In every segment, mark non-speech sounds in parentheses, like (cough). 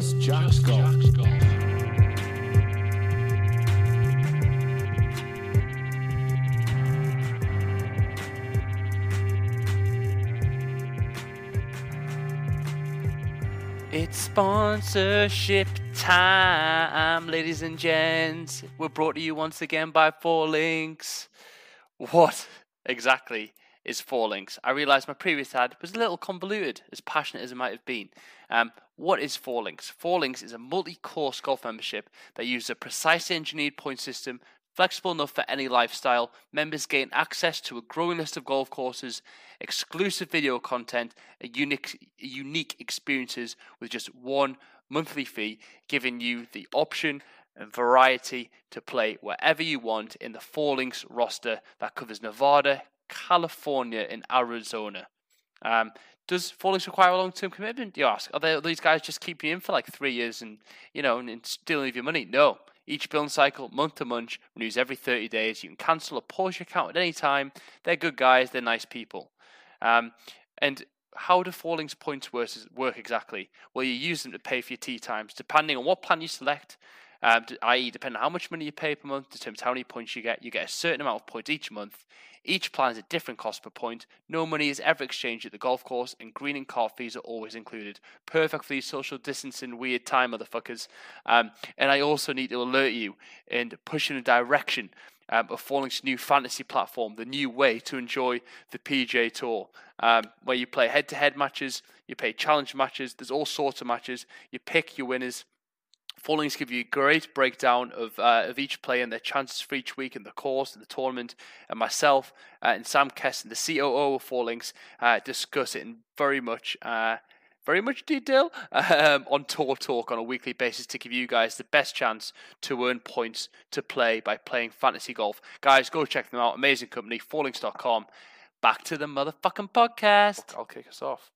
Just Jack's Golf. It's sponsorship time, ladies and gents. We're brought to you once again by Four Links. What exactly is Four Links? I realised my previous ad was a little convoluted, as passionate as it might have been. Um, what is Four Links? Four Links is a multi-course golf membership that uses a precisely engineered point system Flexible enough for any lifestyle, members gain access to a growing list of golf courses, exclusive video content, unique, unique experiences with just one monthly fee, giving you the option and variety to play wherever you want in the Four Links roster that covers Nevada, California, and Arizona. Um, does Links require a long term commitment? You ask. Are, they, are these guys just keeping you in for like three years and you know and, and still leave your money? No. Each billing cycle, month to month, renews every 30 days. You can cancel or pause your account at any time. They're good guys, they're nice people. Um, and how do Four Links' points work exactly? Well, you use them to pay for your tee times, depending on what plan you select. Um, i.e., depending on how much money you pay per month, determines how many points you get. You get a certain amount of points each month. Each plan is a different cost per point. No money is ever exchanged at the golf course, and green and cart fees are always included. Perfect for these social distancing weird time, motherfuckers. Um, and I also need to alert you and push in a direction um, of Four Links' new fantasy platform, the new way to enjoy the PGA Tour, um, where you play head-to-head matches, you play challenge matches. There's all sorts of matches. You pick your winners Four Links give you a great breakdown of uh, of each player and their chances for each week in the course and the tournament. And myself uh, and Sam Keston, the COO of Four Links, uh, discuss it in very much uh, very much detail (laughs) um, on Tour Talk on a weekly basis to give you guys the best chance to earn points to play by playing fantasy golf. Guys, go check them out. Amazing company, fourlinks.com. Back to the motherfucking podcast. I'll kick us off.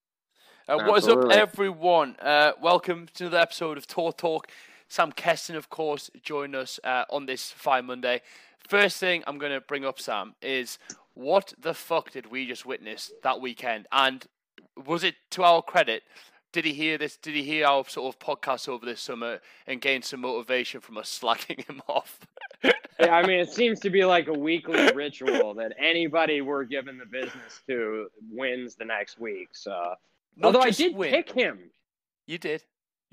Uh, what is up, everyone? Uh, welcome to another episode of Tour Talk. Sam Keston, of course, joined us uh, on this Fine Monday. First thing I'm going to bring up, Sam, is what the fuck did we just witness that weekend? And was it to our credit? Did he hear this? Did he hear our sort of podcast over this summer and gain some motivation from us (laughs) slacking him off? yeah, I mean, it seems to be like a weekly ritual that anybody we're giving the business to wins the next week. So, Not although I did win. pick him, you did.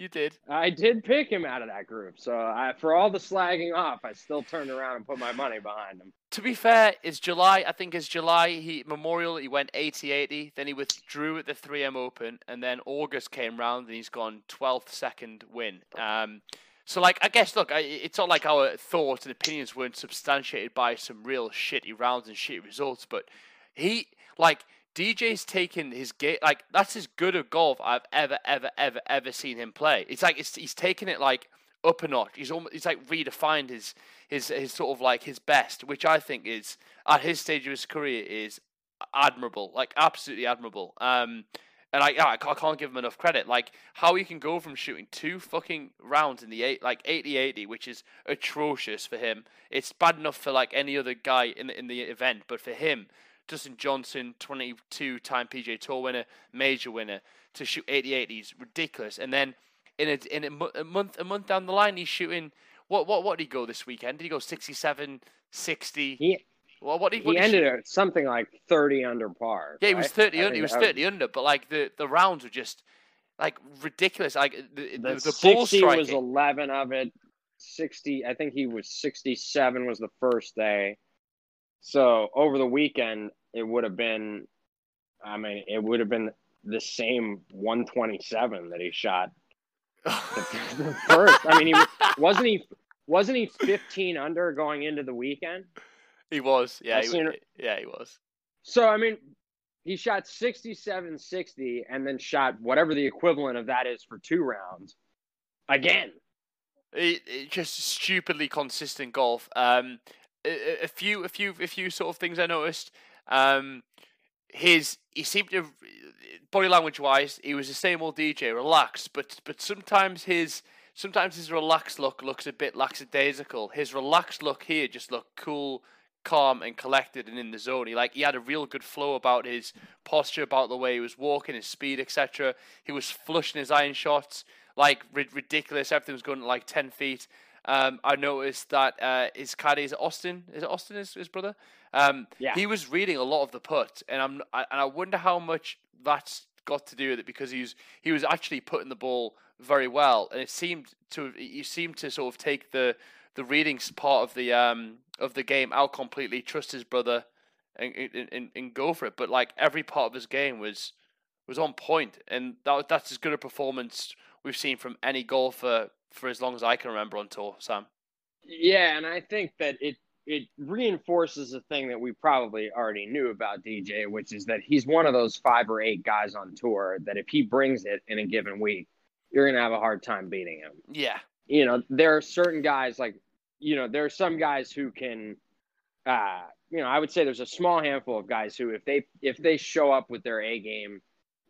You did. I did pick him out of that group. So I, for all the slagging off, I still turned around and put my money behind him. To be fair, it's July. I think it's July. He Memorial. He went 80-80. Then he withdrew at the 3M Open, and then August came round, and he's gone 12th second win. Um, so like I guess look, I, it's not like our thoughts and opinions weren't substantiated by some real shitty rounds and shitty results, but he like DJ's taken his game like that's as good a golf I've ever, ever, ever, ever seen him play. It's like it's, he's taken it like up a notch. He's almost he's like redefined his his his sort of like his best, which I think is at his stage of his career is admirable, like absolutely admirable. Um, and I, I can't give him enough credit. Like how he can go from shooting two fucking rounds in the eight, like 80-80, which is atrocious for him. It's bad enough for like any other guy in in the event, but for him Dustin Johnson, 22 time PGA Tour winner, major winner, to shoot 88. He's ridiculous. And then in a, in a, a, month a month down the line, he's shooting. What what what did he go this weekend? Did he go 67, 60? He, well, what did, what he ended at something like 30 under par. Yeah, he was 30 under. He was 30 under, but like the, the rounds were just like ridiculous. Like the, the, the, the ball striking was 11 of it. 60, I think he was 67 was the first day. So over the weekend, it would have been, I mean, it would have been the same 127 that he shot (laughs) (laughs) the first. I mean, he wasn't he wasn't he 15 under going into the weekend. He was, yeah, he, yeah, he was. So I mean, he shot 67 60 and then shot whatever the equivalent of that is for two rounds again. It, it just stupidly consistent golf. Um, a, a, few, a few, a few sort of things I noticed. Um, his he seemed to body language wise, he was the same old DJ, relaxed, but but sometimes his sometimes his relaxed look looks a bit lackadaisical. His relaxed look here just looked cool, calm, and collected and in the zone. He like he had a real good flow about his posture, about the way he was walking, his speed, etc. He was flushing his iron shots. like ri- ridiculous. Everything was going like ten feet. Um, I noticed that uh, his caddy is Austin. Is it Austin? His, his brother. Um, Yeah. He was reading a lot of the putt, and I'm I, and I wonder how much that's got to do with it because he was he was actually putting the ball very well, and it seemed to he seemed to sort of take the the readings part of the um of the game out completely, trust his brother, and and, and, and go for it. But like every part of his game was was on point, and that that's as good a performance we've seen from any golfer for as long as I can remember on tour. Sam. Yeah, and I think that it it reinforces a thing that we probably already knew about DJ, which is that he's one of those five or eight guys on tour that if he brings it in a given week, you're gonna have a hard time beating him. Yeah. You know, there are certain guys like you know, there are some guys who can uh you know, I would say there's a small handful of guys who if they if they show up with their A game,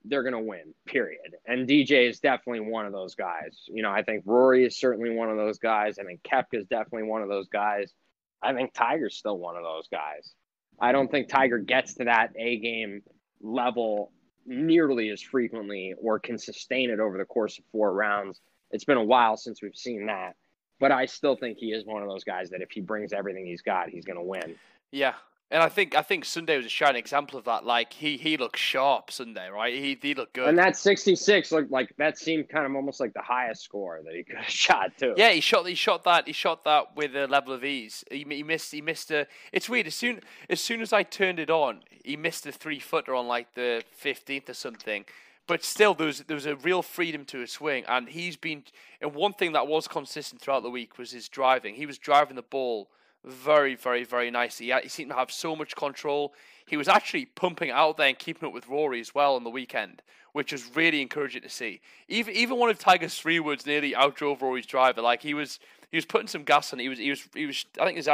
they're gonna win, period. And DJ is definitely one of those guys. You know, I think Rory is certainly one of those guys. I think Koepka is definitely one of those guys. I think Tiger's still one of those guys. I don't think Tiger gets to that A game level nearly as frequently or can sustain it over the course of four rounds. It's been a while since we've seen that. But I still think he is one of those guys that if he brings everything he's got, he's going to win. Yeah. And I think I think Sunday was a shining example of that. Like he he looked sharp Sunday, right? He he looked good. And that 66 looked like that seemed kind of almost like the highest score that he (laughs) could have shot too. Yeah, he shot. He shot that. He shot that with a level of ease. He, he missed. He missed a. It's weird. As soon as soon as I turned it on, he missed a three footer on like the fifteenth or something. But still, there was there was a real freedom to his swing, and he's been. And one thing that was consistent throughout the week was his driving. He was driving the ball very, very, very nice. He, he seemed to have so much control. He was actually pumping out there and keeping up with Rory as well on the weekend, which was really encouraging to see. Even even one of Tiger's three woods nearly outdrove Rory's driver. Like he was he was putting some gas on. He was he was he was. I think his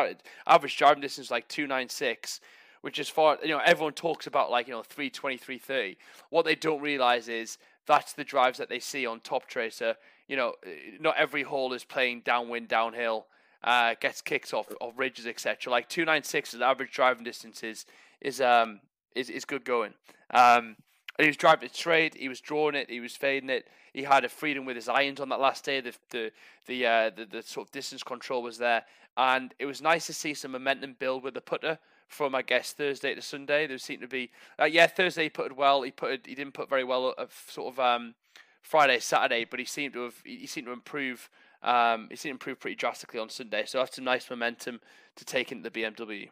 average driving distance was like two nine six. Which is far, you know, everyone talks about like, you know, 320, 330. What they don't realize is that's the drives that they see on Top Tracer. You know, not every hole is playing downwind, downhill uh, gets kicks off of ridges, etc. Like two nine six is average driving distance is is um is, is good going. Um, he was driving it straight. He was drawing it. He was fading it. He had a freedom with his irons on that last day. The the the uh, the, the sort of distance control was there, and it was nice to see some momentum build with the putter from I guess Thursday to Sunday. There seemed to be uh, yeah Thursday he putted well. He put he didn't put very well uh, sort of um Friday Saturday, but he seemed to have he seemed to improve um, seemed to improve pretty drastically on Sunday, so that's some nice momentum to take into the BMW.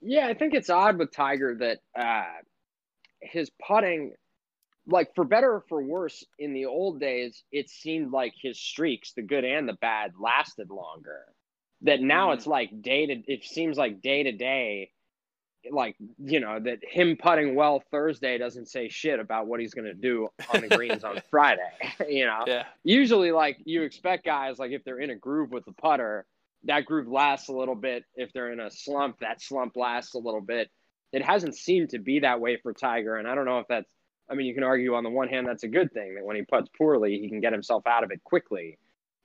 Yeah, I think it's odd with Tiger that uh, his putting, like for better or for worse, in the old days, it seemed like his streaks, the good and the bad, lasted longer. That now mm. it's like day to, it seems like day to day, like you know that him putting well Thursday doesn't say shit about what he's going to do on the greens on (laughs) Friday. (laughs) you know, yeah. Usually, like you expect guys like if they're in a groove with the putter, that groove lasts a little bit. If they're in a slump, that slump lasts a little bit. It hasn't seemed to be that way for Tiger, and I don't know if that's. I mean, you can argue on the one hand that's a good thing that when he puts poorly, he can get himself out of it quickly.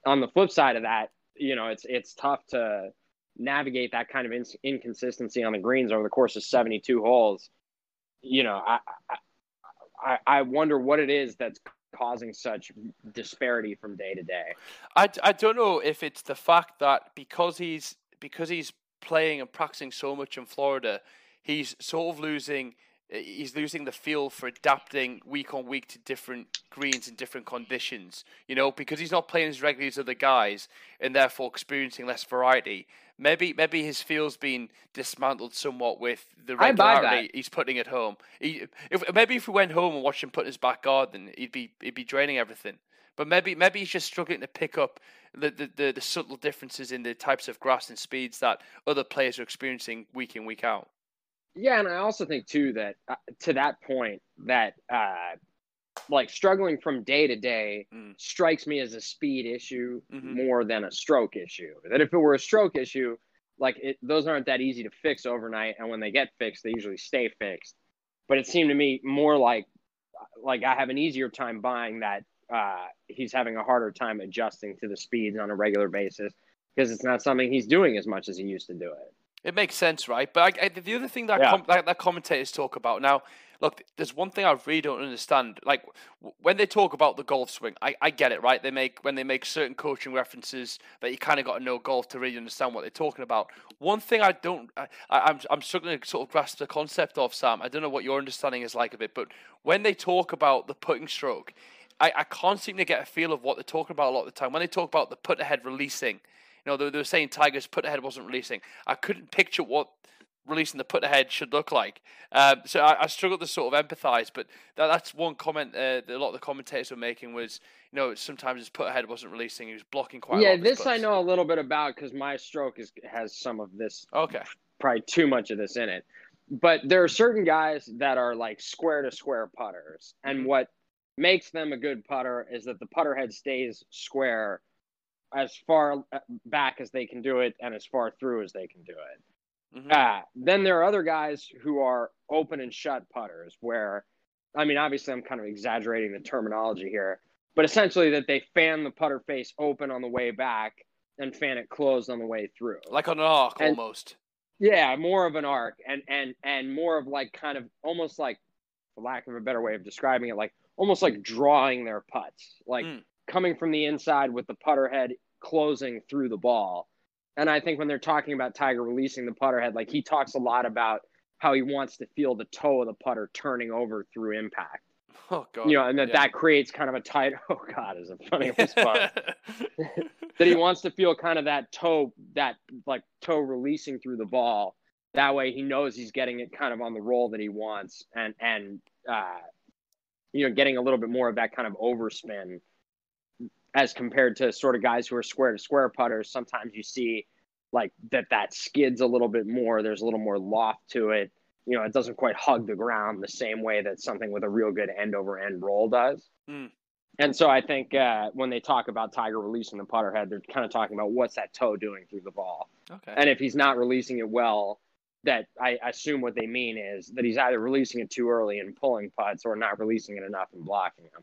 On the flip side of that, you know, it's it's tough to navigate that kind of in- inconsistency on the greens over the course of 72 holes, you know, I, I, I wonder what it is that's causing such disparity from day to day. I, I don't know if it's the fact that because he's because he's playing and practicing so much in Florida, he's sort of losing he's losing the feel for adapting week on week to different greens and different conditions. You know, because he's not playing as regularly as other guys and therefore experiencing less variety. Maybe maybe his feel's been dismantled somewhat with the regularity he's putting at home. He, if, maybe if we went home and watched him put in his back garden, he'd be he'd be draining everything. But maybe maybe he's just struggling to pick up the, the, the, the subtle differences in the types of grass and speeds that other players are experiencing week in week out. Yeah, and I also think too that uh, to that point that uh, like struggling from day to day mm. strikes me as a speed issue mm-hmm. more than a stroke issue. That if it were a stroke issue, like it, those aren't that easy to fix overnight, and when they get fixed, they usually stay fixed. But it seemed to me more like like I have an easier time buying that uh, he's having a harder time adjusting to the speeds on a regular basis because it's not something he's doing as much as he used to do it. It makes sense, right? But I, I, the other thing that, yeah. com- that, that commentators talk about now, look, there's one thing I really don't understand. Like when they talk about the golf swing, I, I get it, right? They make when they make certain coaching references that you kind of got to know golf to really understand what they're talking about. One thing I don't, I, I'm I'm struggling to sort of grasp the concept of Sam. I don't know what your understanding is like of it, but when they talk about the putting stroke, I, I can't seem to get a feel of what they're talking about a lot of the time. When they talk about the putter head releasing, know, they, they were saying Tiger's putter head wasn't releasing. I couldn't picture what releasing the putter head should look like. Um, so I, I struggle to sort of empathise, but that, that's one comment uh, that a lot of the commentators were making was, you know, sometimes his putter head wasn't releasing; he was blocking quite. A bit. Yeah, this. I know a little bit about because my stroke is has some of this. Okay. Probably too much of this in it, but there are certain guys that are like square to square putters, and mm-hmm. what makes them a good putter is that the putter head stays square as far uh, back as they can do it and as far through as they can do it. Mm-hmm. Uh, then there are other guys who are open and shut putters, where, I mean, obviously I'm kind of exaggerating the terminology here, but essentially that they fan the putter face open on the way back and fan it closed on the way through, like on an arc and, almost. Yeah, more of an arc, and and and more of like kind of almost like, for lack of a better way of describing it, like almost like drawing their putts, like mm. Coming from the inside with the putter head closing through the ball and I think when they're talking about Tiger releasing the putter head, like he talks a lot about how he wants to feel the toe of the putter turning over through impact. (laughs) Oh god. You know, and that yeah. that creates kind of a tight. (laughs) Oh god, is a funny response. that he wants to feel kind of that toe, that like toe releasing through the ball. That way, he knows he's getting it kind of on the roll that he wants, and and uh, you know, getting a little bit more of that kind of overspin as compared to sort of guys who are square to square putters. Sometimes you see like that that skids a little bit more. There's a little more loft to it. You know, it doesn't quite hug the ground the same way that something with a real good end over end roll does. Mm. And so I think uh, when they talk about Tiger releasing the putter head, they're kind of talking about what's that toe doing through the ball. Okay. And if he's not releasing it well, that I assume what they mean is that he's either releasing it too early and pulling putts or not releasing it enough and blocking them.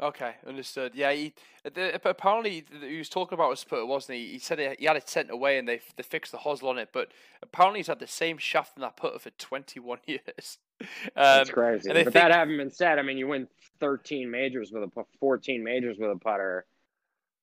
Okay, understood. Yeah, he the, apparently he was talking about his putter, wasn't he? He said he had it sent away and they they fixed the hosel on it, but apparently he's had the same shaft in that putter for twenty one (laughs) years. Um, That's crazy. But think, that having been said, I mean, you win thirteen majors with a fourteen majors with a putter.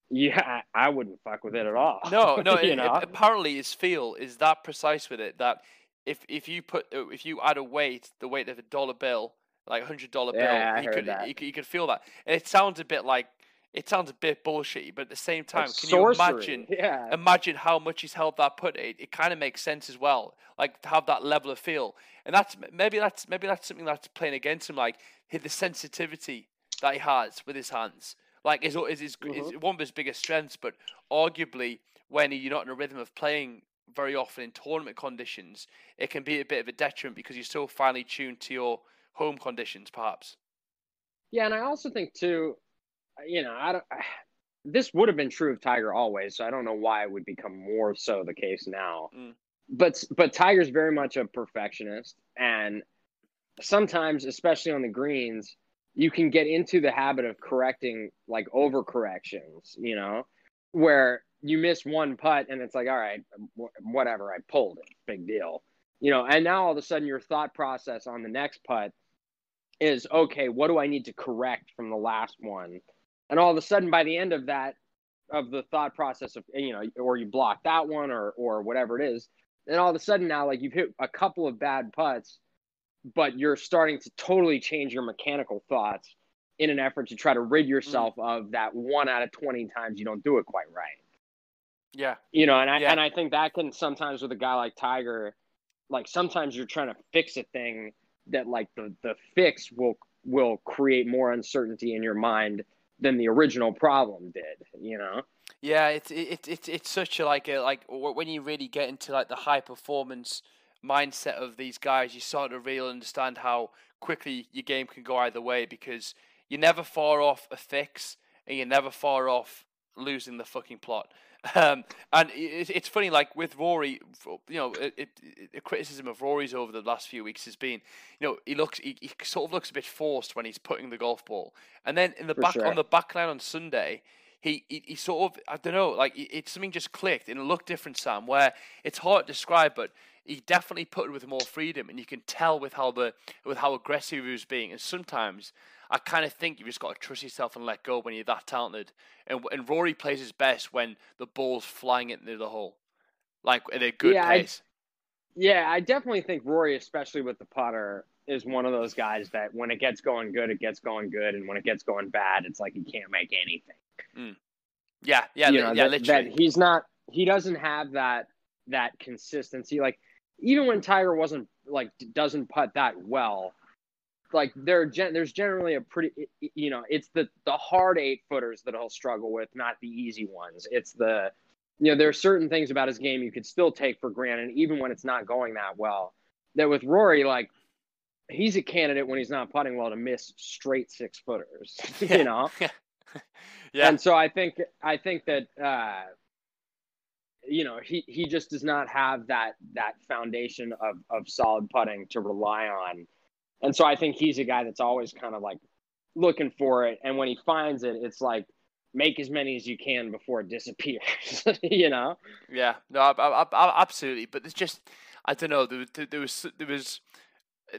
Yeah, I wouldn't fuck with it at all. No, (laughs) no. you it, know? It, apparently, his feel is that precise with it that if if you put if you add a weight, the weight of a dollar bill like hundred dollar bill. Yeah, you could. You could you could feel that. And it sounds a bit like it sounds a bit bullshitty, but at the same time, can sorcery. you imagine? (laughs) Yeah. Imagine how much he's held that put. It, it kind of makes sense as well. Like to have that level of feel, and that's maybe that's maybe that's something that's playing against him. Like the sensitivity that he has with his hands. Like is is, is, mm-hmm. is one of his biggest strengths, but arguably when you're not in a rhythm of playing very often in tournament conditions, it can be a bit of a detriment because you're so finely tuned to your home conditions, perhaps. Yeah, and I also think too, you know, I don't. This would have been true of Tiger always, so I don't know why it would become more so the case now. Mm. But but Tiger's very much a perfectionist, and sometimes, especially on the greens, you can get into the habit of correcting like over corrections. You know, where you miss one putt and it's like, all right, whatever, I pulled it, big deal. You know, and now all of a sudden your thought process on the next putt is okay, what do I need to correct from the last one? And all of a sudden, by the end of that, of the thought process of you know, or you block that one or or whatever it is, then all of a sudden now, like you've hit a couple of bad putts, but you're starting to totally change your mechanical thoughts in an effort to try to rid yourself mm. of that one out of twenty times you don't do it quite right. Yeah, you know, and I yeah. and I think that can sometimes with a guy like Tiger, like sometimes you're trying to fix a thing that like the the fix will will create more uncertainty in your mind than the original problem did you know? Yeah it's it's it's it's such a like a like when you really get into like the high performance mindset of these guys you start to really understand how quickly your game can go either way because you're never far off a fix and you're never far off losing the fucking plot um, and it, it's funny, like with Rory, you know, it, it, criticism of Rory's over the last few weeks has been, you know, he looks, he, he sort of looks a bit forced when he's putting the golf ball, and then in the For back sure. on the back line on Sunday, he, he, he sort of I don't know, like it, it something just clicked and it looked different, Sam. Where it's hard to describe, but he definitely put it with more freedom, and you can tell with how the with how aggressive he was being. And sometimes I kind of think you've just got to trust yourself and let go when you're that talented. And and Rory plays his best when the ball's flying into the hole, like at a good Yeah, I- Yeah, I definitely think Rory, especially with the putter, is one of those guys that when it gets going good, it gets going good, and when it gets going bad, it's like he can't make anything. Mm. yeah, yeah, you know, yeah, that, literally. that he's not. He doesn't have that that consistency. Like even when Tiger wasn't like doesn't putt that well, like there gen- there's generally a pretty you know it's the the hard eight footers that he'll struggle with, not the easy ones. It's the you know there are certain things about his game you could still take for granted, even when it's not going that well. That with Rory, like he's a candidate when he's not putting well to miss straight six footers. (laughs) Yeah. you know. (laughs) yeah, And so I think I think that uh, you know he he just does not have that that foundation of of solid putting to rely on, and so I think he's a guy that's always kind of like looking for it, and when he finds it, it's like make as many as you can before it disappears. (laughs) you know? Yeah, no, I, I, I, absolutely. But it's just, I don't know. There, there, there was there was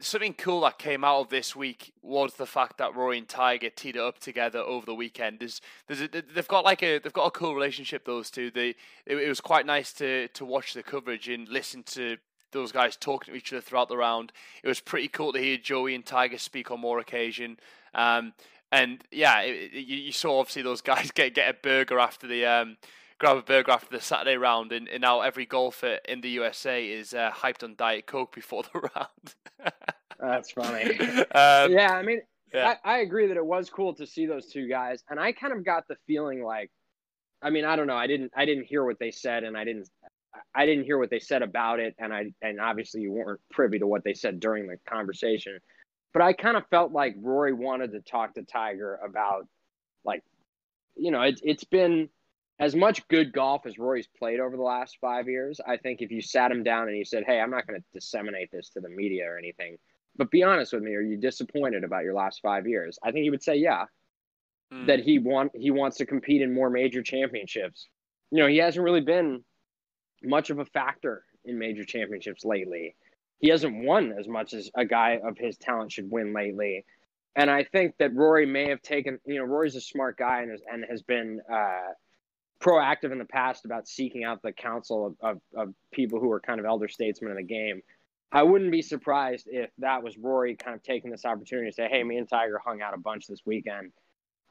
something cool that came out of this week was the fact that Rory and Tiger teed it up together over the weekend. There's, there's, a, they've got like a, they've got a cool relationship. Those two. They, it, it was quite nice to to watch the coverage and listen to those guys talking to each other throughout the round. It was pretty cool to hear Joey and Tiger speak on more occasion. Um, and yeah, it, it, you, you saw obviously those (laughs) guys get get a burger after the um, grab a burger after the Saturday round, and, and now every golfer in the USA is uh, hyped on Diet Coke before the (laughs) round. That's funny. (laughs) um, yeah, I mean, yeah. I, I agree that it was cool to see those two guys, and I kind of got the feeling like, I mean, I don't know, I didn't, I didn't hear what they said, and I didn't, I didn't hear what they said about it, and I, and obviously you weren't privy to what they said during the conversation, but I kind of felt like Rory wanted to talk to Tiger about, like, you know, it, it's been as much good golf as Rory's played over the last five years. I think if you sat him down and you said, "Hey, I'm not going to disseminate this to the media or anything." But be honest with me, are you disappointed about your last five years? I think he would say, yeah, Mm. that he want he wants to compete in more major championships. You know, he hasn't really been much of a factor in major championships lately. He hasn't won as much as a guy of his talent should win lately. And I think that Rory may have taken, you know, Rory's a smart guy and has, and has been uh, proactive in the past about seeking out the counsel of, of, of people who are kind of elder statesmen in the game. I wouldn't be surprised if that was Rory kind of taking this opportunity to say, "Hey, me and Tiger hung out a bunch this weekend.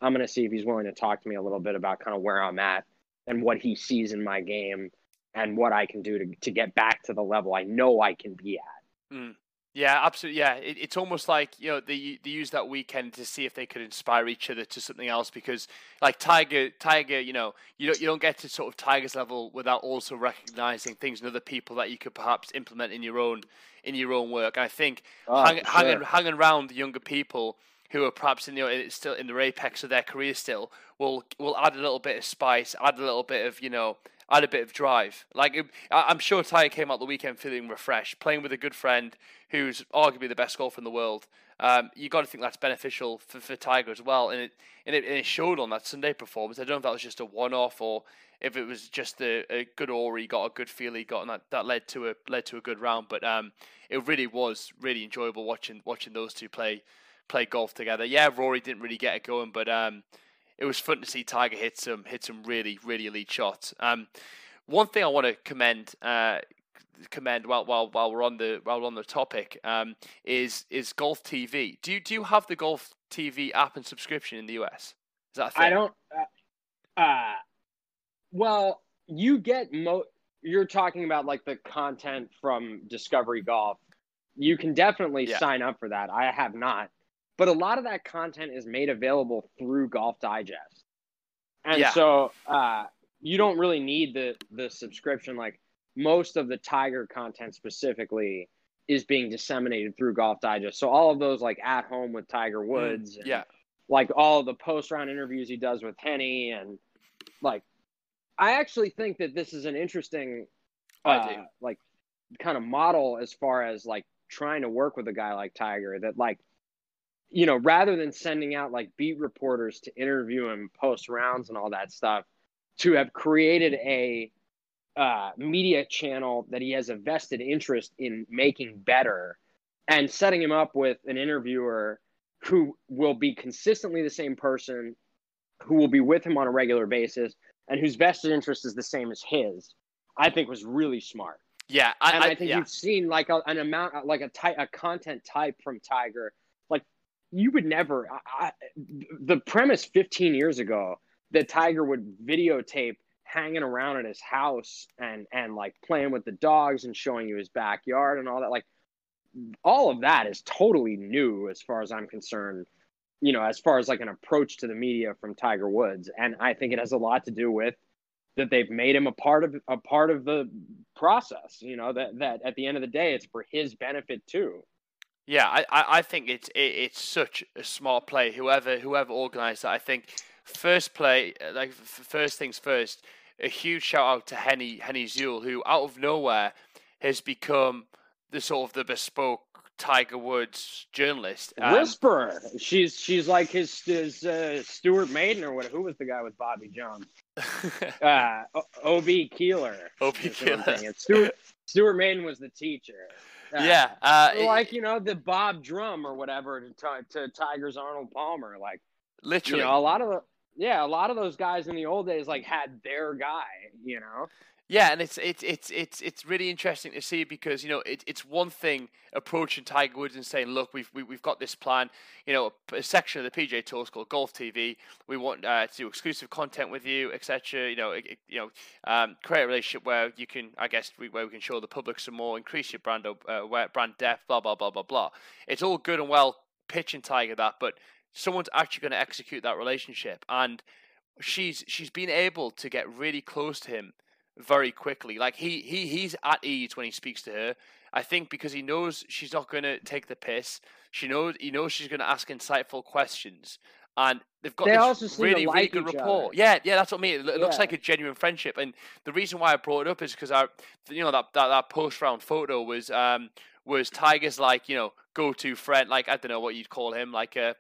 I'm going to see if he's willing to talk to me a little bit about kind of where I'm at and what he sees in my game and what I can do to to get back to the level I know I can be at." Mm. Yeah, absolutely. Yeah, it, it's almost like you know they they use that weekend to see if they could inspire each other to something else because like Tiger, Tiger, you know, you don't you don't get to sort of Tiger's level without also recognizing things in other people that you could perhaps implement in your own in your own work. And I think Oh, hang, for hanging hanging around the younger people who are perhaps in it's still in the apex of their career still will will add a little bit of spice, add a little bit of you know add a bit of drive. Like I- I'm sure Tiger came out the weekend feeling refreshed, playing with a good friend who's arguably the best golfer in the world. Um, you got to think that's beneficial for, for Tiger as well, and it, and it and it showed on that Sunday performance. I don't know if that was just a one-off or if it was just a, a good aura he got, a good feel he got, and that, that led to a led to a good round. But um, it really was really enjoyable watching watching those two play play golf together. Yeah, Rory didn't really get it going, but um, it was fun to see Tiger hit some hit some really really elite shots. Um, one thing I want to commend uh, commend while while while we're on the while we're on the topic um, is is Golf TV. Do you do you have the Golf TV app and subscription in the US? Is that a thing? I don't. Uh, uh, well, you get mo. You're talking about like the content from Discovery Golf. You can definitely Yeah. sign up for that. I have not, but a lot of that content is made available through Golf Digest, and Yeah. so uh, you don't really need the the subscription. Like most of the Tiger content specifically is being disseminated through Golf Digest. So all of those like at home with Tiger Woods, Mm, Yeah, like all the post round interviews he does with Henni and like I actually think that this is an interesting I uh, like kind of model as far as like trying to work with a guy like Tiger that like you know, rather than sending out like beat reporters to interview him post rounds and all that stuff, to have created a uh, media channel that he has a vested interest in making better and setting him up with an interviewer who will be consistently the same person, who will be with him on a regular basis, and whose vested interest is the same as his, I think was really smart. Yeah, I, and I, I think yeah. you've seen like a, an amount, like a type, a content type from Tiger. You would never. I, the premise 15 years ago that Tiger would videotape hanging around at his house and and like playing with the dogs and showing you his backyard and all that like all of that is totally new as far as I'm concerned you know as far as like an approach to the media from Tiger Woods and I think it has a lot to do with that they've made him a part of a part of the process you know that that at the end of the day it's for his benefit too Yeah, I, I think it's it, it's such a smart play. Whoever whoever organised that, I think first play uh, like first things first. A huge shout out to Henni Henni Zuel, who out of nowhere has become the sort of the bespoke Tiger Woods journalist. Um, Whisperer she's she's like his his uh, Stewart Maiden or what who was the guy with Bobby Jones (laughs) uh O- OB Keeler O.B. is what I'm Keeler. Stewart Stewart Maiden was the teacher Uh, yeah, uh, like you know the Bob Drum or whatever to, to Tiger's Arnold Palmer. Like you literally. know a lot of the yeah a lot of those guys in the old days like had their guy. You know Yeah, and it's it's it's it's it's really interesting to see because you know it, it's one thing approaching Tiger Woods and saying, look, we've we, we've got this plan. You know, a, section of the PGA Tour is called Golf TV. We want uh, to do exclusive content with you, etc. You know, it- you know, um, create a relationship where you can, I guess, we, where we can show the public some more, increase your brand uh, brand depth, blah blah blah blah blah. It's all good and well pitching Tiger that, but someone's actually going to execute that relationship and she's she's been able to get really close to him very quickly. Like he he he's at ease when he speaks to her. I think because he knows she's not going to take the piss. She knows he knows she's going to ask insightful questions, and they've got They this also seem to really really good rapport. other. Yeah, yeah, that's what I mean. It, it looks like a genuine friendship, and the reason why I brought it up is because I, you know, that that, that post round photo was um was Tiger's like you know go to friend like I don't know what you'd call him like uh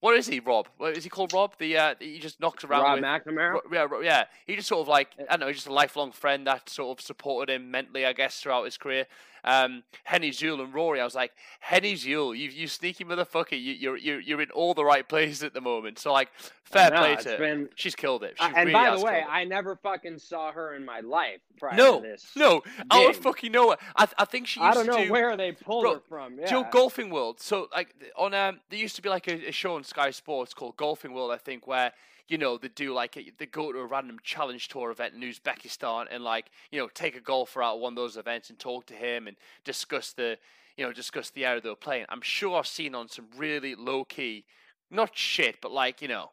what is he Rob? What is he called Rob? The uh he just knocks around Rob with. McNamara. Yeah, yeah. He just sort of like I don't know, He's just a lifelong friend that sort of supported him mentally, I guess, throughout his career. Um, Henni Zuel and Rory, I was like, Henni Zuel, you you sneaky motherfucker, you, you're you're you're in all the right places at the moment. So like, fair No, play to her. been- She's killed it. She I- and really by the way. I never fucking saw her in my life prior no, to this. no, I don't fucking know her. I I think she. Used I don't know do, where they pulled Bro, her from. Know Yeah. Golfing World? So like on um, there used to be like a, a show on Sky Sports called Golfing World, I think, where you know they do like a, they go to a random challenge tour event in Uzbekistan and like you know take a golfer out of one of those events and talk to him and discuss the you know discuss the area they were playing. I'm sure I've seen on some really low key, not shit, but like you know,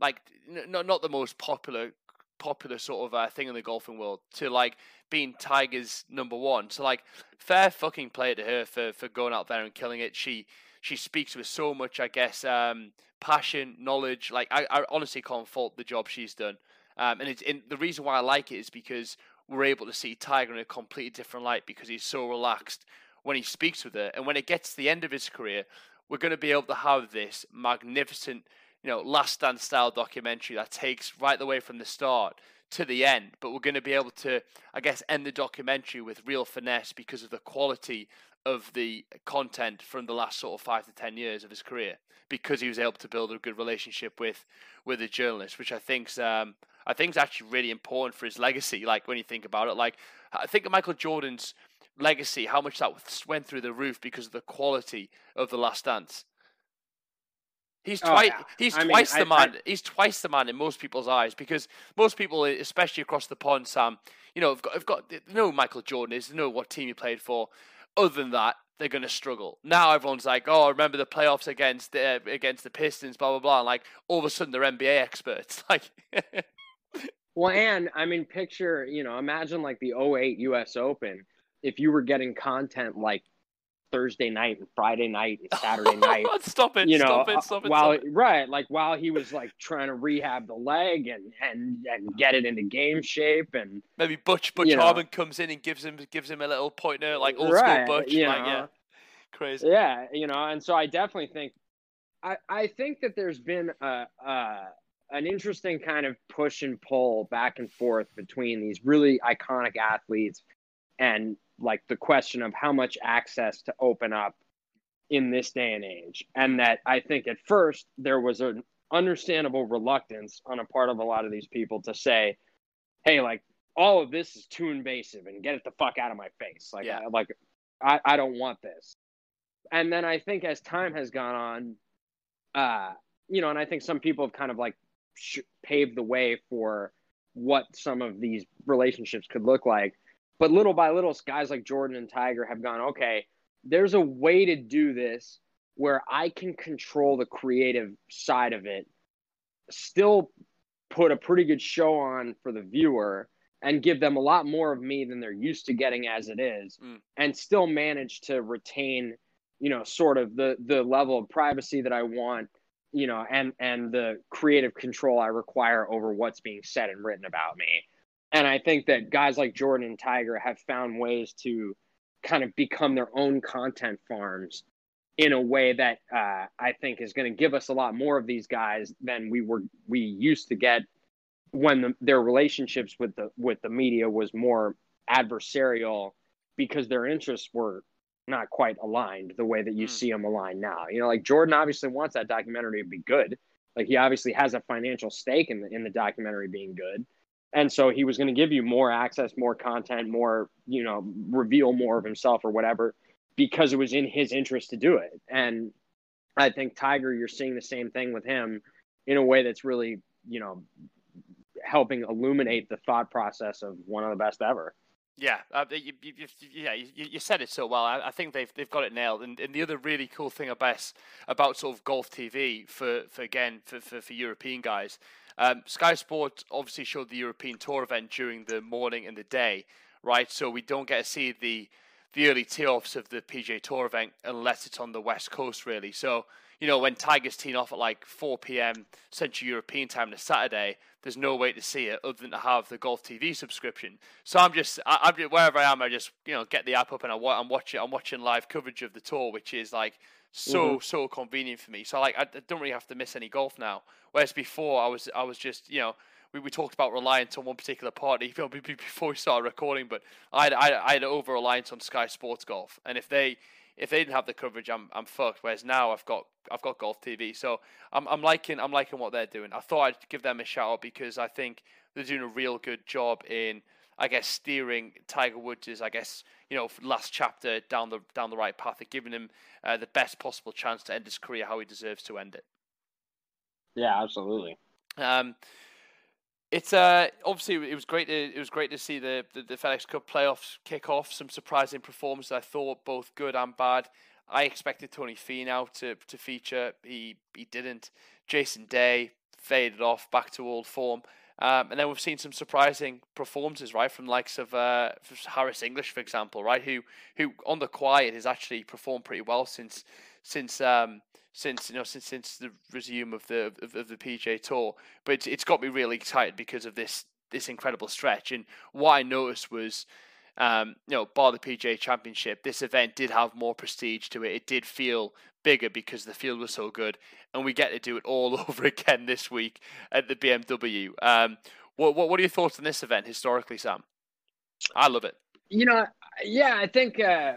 like not not the most popular popular sort of uh, thing in the golfing world to like being Tiger's number one. So like fair fucking play to her for for going out there and killing it. She she speaks with so much, I guess, um, passion, knowledge. Like I, I honestly can't fault the job she's done. Um, and it's and the reason why I like it is because we're able to see Tiger in a completely different light because he's so relaxed when he speaks with her. And when it gets to the end of his career, we're going to be able to have this magnificent, you know, last stand style documentary that takes right the way from the start to the end. But we're going to be able to, I guess, end the documentary with real finesse because of the quality of the content from the last sort of five to ten years of his career because he was able to build a good relationship with with the journalist, which I think's um I think is actually really important for his legacy. Like when you think about it, like I think of Michael Jordan's legacy, how much that went through the roof because of the quality of the Last Dance. He's Oh, twice yeah. he's I mean, twice the I- man. He's twice the man in most people's eyes because most people, especially across the pond, Sam, you know, have got have got know Michael Jordan is, they know what team he played for. Other than that, they're going to struggle. Now everyone's like, "Oh, I remember the playoffs against uh, against the Pistons, blah blah blah." And like all of a sudden, they're NBA experts. (laughs) Like, (laughs) Well, and I mean, picture, you know, imagine like the 08 US Open if you were getting content like Thursday night and Friday night and Saturday (laughs) night. stop it! You know, stop uh, it! Stop it! while stop it. right, like while he was like trying to rehab the leg and and and get it into game shape and Maybe Butch Butch you know. Harmon comes in and gives him gives him a little pointer, like old Right, school Butch. you like, know. yeah, crazy. yeah, you know, and so I definitely think I, I think that there's been a, a an interesting kind of push and pull back and forth between these really iconic athletes and like the question of how much access to open up in this day and age. And that I think at first there was an understandable reluctance on a part of a lot of these people to say, hey, like all of this is too invasive and get it the fuck out of my face. Like, Yeah. I, like I, I don't want this. And then I think as time has gone on, uh, you know, and I think some people have kind of like sh- paved the way for what some of these relationships could look like. But little by little, guys like Jordan and Tiger have gone, okay, there's a way to do this where I can control the creative side of it, still put a pretty good show on for the viewer, and give them a lot more of me than they're used to getting as it is, Mm. and still manage to retain, you know, sort of the the level of privacy that I want, you know, and and the creative control I require over what's being said and written about me. And I think that guys like Jordan and Tiger have found ways to kind of become their own content farms in a way that uh, I think is going to give us a lot more of these guys than we were we used to get when the, their relationships with the with the media was more adversarial because their interests were not quite aligned the way that you Mm. see them aligned now. You know, like Jordan obviously wants that documentary to be good. Like he obviously has a financial stake in the in the documentary being good. And so he was going to give you more access, more content, more, you know, reveal more of himself or whatever because it was in his interest to do it. And I think Tiger, you're seeing the same thing with him in a way that's really, you know, helping illuminate the thought process of one of the best ever. Yeah, uh, you, you, you, yeah, you, you said it so well. I, I think they've they've got it nailed. And, and the other really cool thing about about sort of golf TV for, for again for, for, for European guys, um, Sky Sports obviously showed the European Tour event during the morning and the day, right? So we don't get to see the the early tee-offs of the PGA Tour event unless it's on the West Coast, really. So you know when Tigers teeing off at like 4 p.m. Central European time on a Saturday, there's no way to see it other than to have the Golf TV subscription. So I'm just, I, just, wherever I am, I just you know get the app up and I, I'm watching, I'm watching live coverage of the tour, which is like so mm-hmm. so convenient for me. So like I, I don't really have to miss any golf now. Whereas before I was I was just you know. We, we talked about reliance on one particular party (laughs) you know, be- be- before we started recording, but I had, I had, I had over reliance on Sky Sports Golf, and if they if they didn't have the coverage, I'm I'm fucked. Whereas now I've got I've got Golf TV, so I'm I'm liking I'm liking what they're doing. I thought I'd give them a shout out because I think they're doing a real good job in I guess steering Tiger Woods' I guess you know last chapter down the down the right path, and giving him uh, the best possible chance to end his career how he deserves to end it. Yeah, absolutely. Um, it's uh obviously it was great to it was great to see the, the, the FedEx Cup playoffs kick off. Some surprising performances I thought both good and bad. I expected Tony Finau to to feature. He he didn't. Jason Day faded off back to old form. Um, and then we've seen some surprising performances, right, from likes of uh, Harris English, for example, right, who who on the quiet has actually performed pretty well since since um, since you know since since the resume of the of, of the PGA Tour. But it's, it's got me really excited because of this this incredible stretch. And what I noticed was, um, you know, bar the PGA Championship, this event did have more prestige to it. It did feel bigger because the field was so good, and we get to do it all (laughs) over again this week at the BMW. Um, what what what are your thoughts on this event historically, Sam? I love it. You know, yeah, I think uh,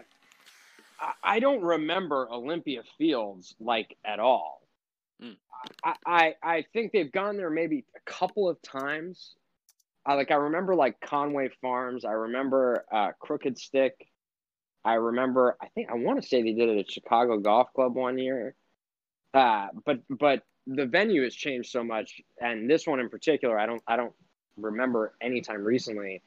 I, don't remember Olympia Fields like at all. Mm. I, I I think they've gone there maybe a couple of times. I like I remember like Conway Farms. I remember uh, Crooked Stick. I remember. I think I want to say they did it at Chicago Golf Club one year. Uh, but but the venue has changed so much, and this one in particular, I don't I don't remember any time recently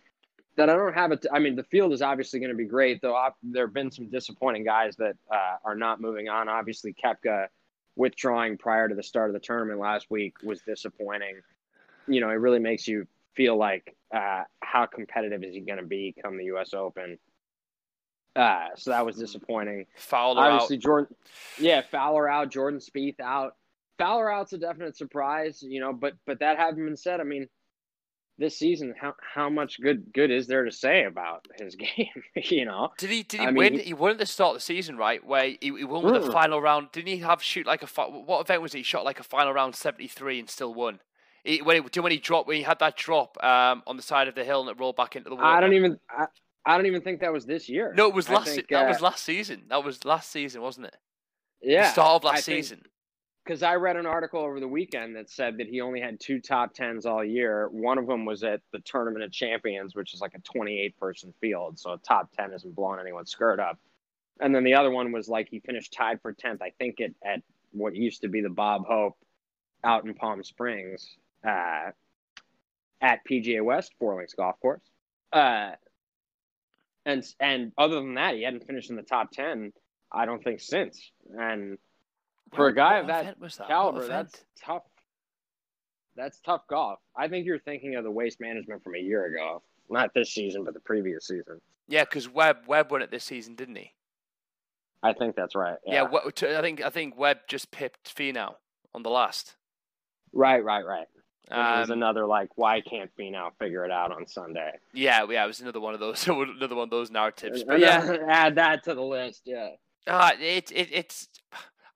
that I don't have it. I mean, the field is obviously going to be great, though. There have been some disappointing guys that uh, are not moving on. Obviously, Koepka withdrawing prior to the start of the tournament last week was disappointing. You know, it really makes you feel like uh, how competitive is he going to be come the U.S. Open. Uh, so that was disappointing. Fowler Obviously, out. Jordan, yeah, Fowler out, Jordan Spieth out. Fowler out's a definite surprise, you know. But but that having been said, I mean, this season, how how much good good is there to say about his (laughs) game? you know, Did he? Did he I mean, win? he- he won at the start of the season, right? Where he, he won with the Mm. final round. Didn't he have shoot like a what event was? He shot like a final round seventy three and still won. He, when he, when he dropped when he had that drop um, on the side of the hill and it rolled back into the water. I don't even I, I don't even think that was this year. No, it was last. think, that uh, was last season. That was last season, wasn't it? yeah the start of last I season. because I read an article over the weekend that said that he only had two top tens all year. One of them was at the Tournament of Champions, which is like a 28 person field, so a top 10 isn't blowing anyone's skirt up. And then the other one was like he finished tied for 10th, I think, at, at what used to be the Bob Hope out in Palm Springs uh, at PGA West, Four Links Golf Course. Uh, and and other than that, he hadn't finished in the top 10, I don't think, since. And for a guy of that that? Caliber, that's tough. That's tough golf. I think you're thinking of the waste management from a year ago, not this season, but the previous season. yeah, because Webb Webb won it this season, didn't he? I think that's right. Yeah, t- I think I think Webb just pipped Finau on the last. right, right, right. And it was Um, another like, why can't Finau figure it out on Sunday? yeah, yeah, it was another one of those (laughs) another one of those narratives. But yeah, (laughs) add that to the list. Yeah, Uh, it, it it's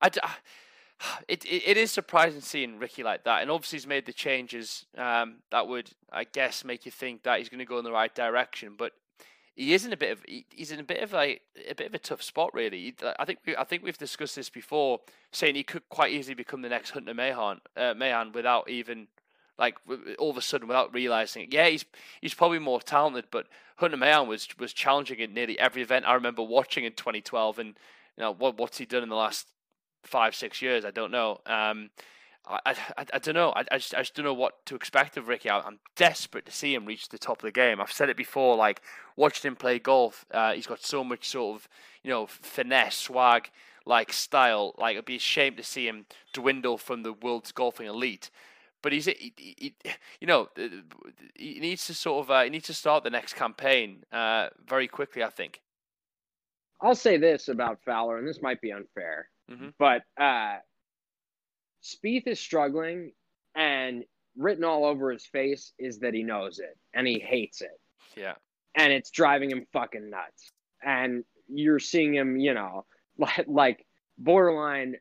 I, (sighs) it, it it is surprising seeing Rickie like that, and obviously he's made the changes um, that would I guess make you think that he's going to go in the right direction. But he is in a bit of he, he's in a bit of like a bit of a tough spot really. I think we, I think we've discussed this before, saying he could quite easily become the next Hunter Mahan uh, Mahan without even like all of a sudden without realizing it. Yeah, he's he's probably more talented, but Hunter Mahan was was challenging at nearly every event I remember watching in 2012, and you know what what's he done in the last five six years? I don't know. Um, I, I, I, don't know. I, I just I just don't know what to expect of Rickie. I, I'm desperate to see him reach the top of the game. I've said it before. Like watched him play golf. Uh, he's got so much sort of you know finesse, swag, like style. Like it'd be a shame to see him dwindle from the world's golfing elite. But he's, he, he, you know, he needs to sort of, uh, he needs to start the next campaign uh, very quickly. I think. I'll say this about Fowler, and this might be unfair, Mhm. but uh, Spieth is struggling, and written all over his face is that he knows it and he hates it. Yeah. and it's driving him fucking nuts. And you're seeing him, you know, like, (laughs) like borderline,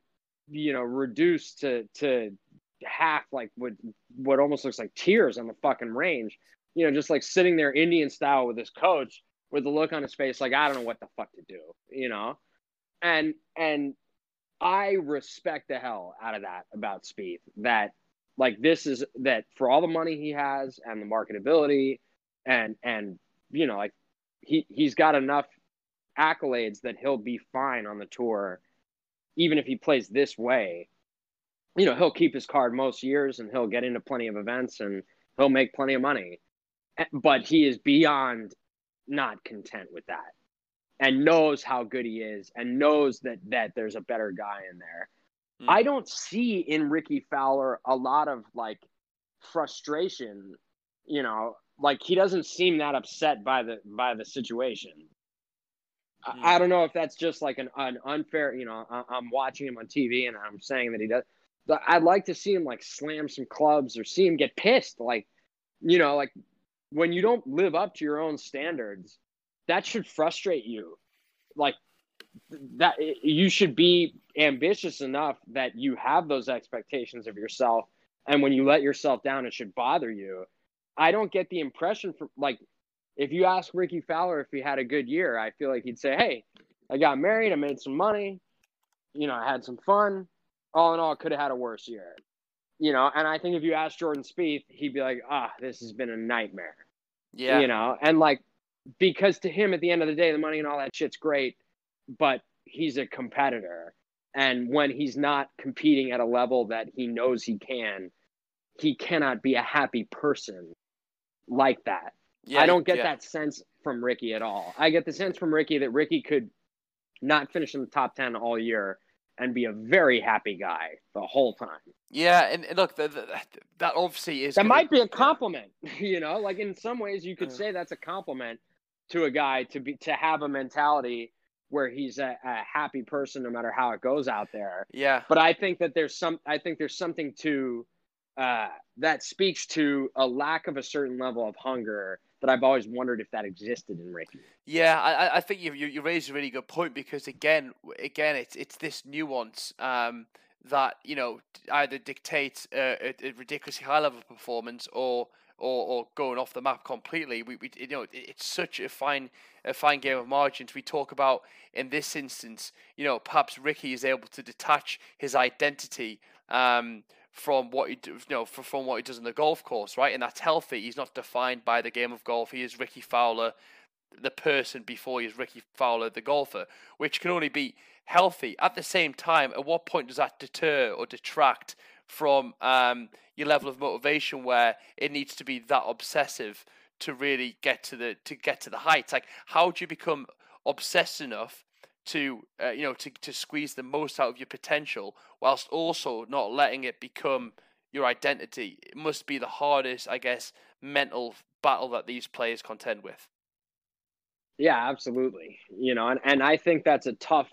you know, reduced to to half like what what almost looks like tears on the fucking range. You know, just like sitting there Indian style with his coach with the look on his face like I don't know what the fuck to do, you know? And and I respect the hell out of that about Spieth that like this is that for all the money he has and the marketability and and you know like he he's got enough accolades that he'll be fine on the tour even if he plays this way you know he'll keep his card most years and he'll get into plenty of events and he'll make plenty of money Eh, but he is beyond not content with that and knows how good he is and knows that that there's a better guy in there Mm. i don't see in rickie fowler a lot of like frustration you know like he doesn't seem that upset by the by the situation I- Hmm. I, don't know if that's just like an, an unfair you know I, i'm watching him on tv and i'm saying that he does i'd like to see him like slam some clubs or see him get pissed. Like you know like when you don't live up to your own standards that should frustrate you. Like that you should be ambitious enough that you have those expectations of yourself and when you let yourself down it should bother you. I don't get the impression from like if you ask rickie fowler if he had a good year i feel like he'd say hey i got married i made some money you know i had some fun all in all could have had a worse year. You know and i think if you ask jordan Spieth, he'd be like ah this has been a nightmare. Yeah. you know and like because to him at the end of the day the money and all that shit's great but he's a competitor. And when he's not competing at a level that he knows he can he cannot be a happy person like that. Yeah i don't get yeah. that sense from rickie at all. I get the sense from rickie that rickie could not finish in the top 10 all year and be a very happy guy the whole time Yeah, and, and look, the, the, that obviously is that gonna- might be a yeah. compliment (laughs) you know like in some ways you could Yeah. say that's a compliment to a guy to be to have a mentality where he's a, a happy person no matter how it goes out there Yeah, but i think that there's some i think there's something to uh, that speaks to a lack of a certain level of hunger that I've always wondered if that existed in Rickie. Yeah, I, I think you, you you raised a really good point because again, again, it's it's this nuance um, that you know either dictates a, a ridiculously high level of performance or or, or going off the map completely. We, we you know it's such a fine a fine game of margins. We talk about in this instance, you know, perhaps Ricky is able to detach his identity um, from what he do, you know from what he does in the golf course, right? And that's healthy. He's not defined by the game of golf. He is Rickie Fowler, the person before he is Rickie Fowler, the golfer, which can only be healthy. At the same time, at what point does that deter or detract from um, your level of motivation where it needs to be that obsessive to really get to the to get to the heights? Like, how do you become obsessed enough to uh, you know to, to squeeze the most out of your potential whilst also not letting it become your identity. It must be the hardest i guess mental battle that these players contend with. Yeah absolutely. You know and, and i think that's a tough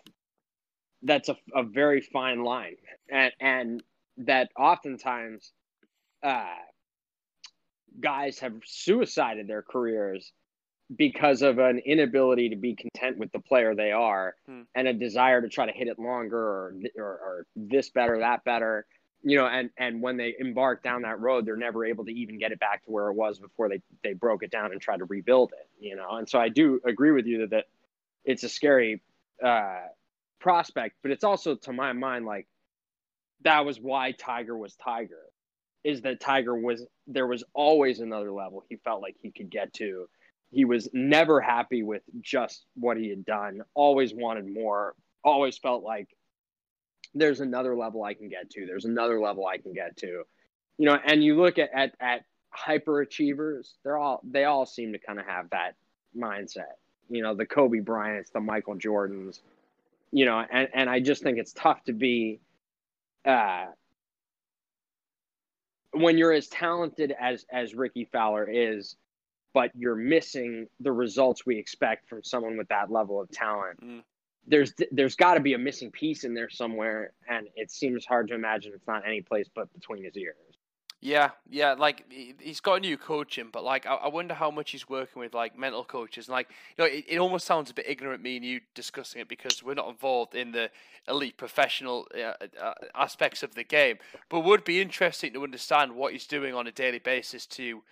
that's a, a very fine line. And and that oftentimes uh guys have suicided their careers because of an inability to be content with the player they are hmm. and a desire to try to hit it longer or, or, or this better that better you know and and when they embark down that road they're never able to even get it back to where it was before they they broke it down and tried to rebuild it you know and so i do agree with you that, that it's a scary uh prospect but it's also to my mind like that was why tiger was tiger is that tiger was there was always another level he felt like he could get to he was never happy with just what he had done, always wanted more, always felt like there's another level I can get to. There's another level I can get to. You know, and you look at at, at hyperachievers, they're all they all seem to kind of have that mindset. You know, the Kobe Bryants, the Michael Jordans, you know, and, and I just think it's tough to be uh when you're as talented as as Rickie Fowler is, but you're missing the results we expect from someone with that level of talent. Mm. There's there's got to be a missing piece in there somewhere, and it seems hard to imagine it's not any place but between his ears. Yeah, yeah, like he's got a new coaching, but like I wonder how much he's working with like mental coaches. And like you know, it, it almost sounds a bit ignorant me and you discussing it because we're not involved in the elite professional uh, uh, aspects of the game. But would be interesting to understand what he's doing on a daily basis to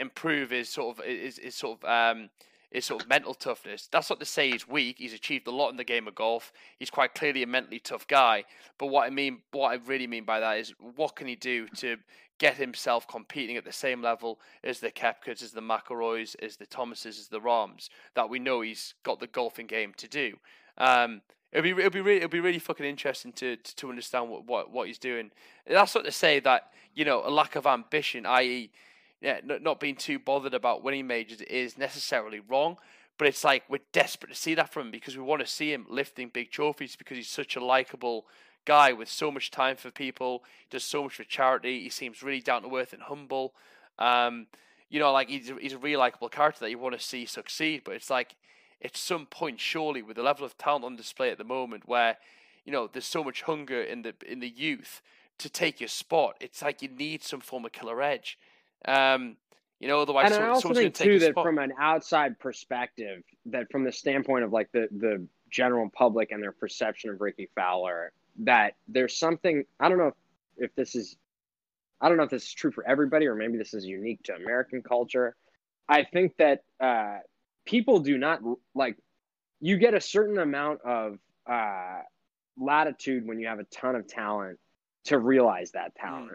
improve his sort of his, his sort of um, his sort of mental toughness. That's not to say he's weak. He's achieved a lot in the game of golf. He's quite clearly a mentally tough guy. But what I mean, what I really mean by that is, what can he do to get himself competing at the same level as the Koepkas, as the McIlroys, as the Thomases, as the Rams that we know he's got the golfing game to do. Um, it'll be it'll be really it'll be really fucking interesting to to, to understand what, what what he's doing. That's not to say that you know a lack of ambition, i.e yeah, not being too bothered about winning majors is necessarily wrong. But it's like we're desperate to see that from him because we want to see him lifting big trophies because he's such a likable guy with so much time for people. Does so much for charity. He seems really down to earth and humble. Um, you know, like he's a, he's a really likable character that you want to see succeed. But it's like at some point, surely, with the level of talent on display at the moment, where you know there's so much hunger in the in the youth to take your spot, it's like you need some form of killer edge. Um, you know, otherwise, and I also think too that spot. from an outside perspective, that from the standpoint of like the the general public and their perception of Rickie Fowler, that there's something I don't know if, if this is I don't know if this is true for everybody or maybe this is unique to American culture. I think that uh, people do not like you get a certain amount of uh, latitude when you have a ton of talent to realize that talent.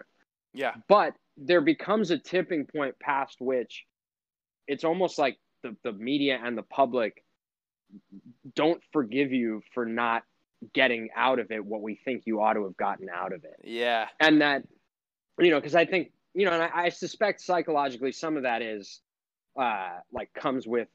Yeah. But there becomes a tipping point past which it's almost like the, the media and the public don't forgive you for not getting out of it what we think you ought to have gotten out of it. Yeah. And that, you know, because I think, you know, and I, I, suspect psychologically some of that is uh, like comes with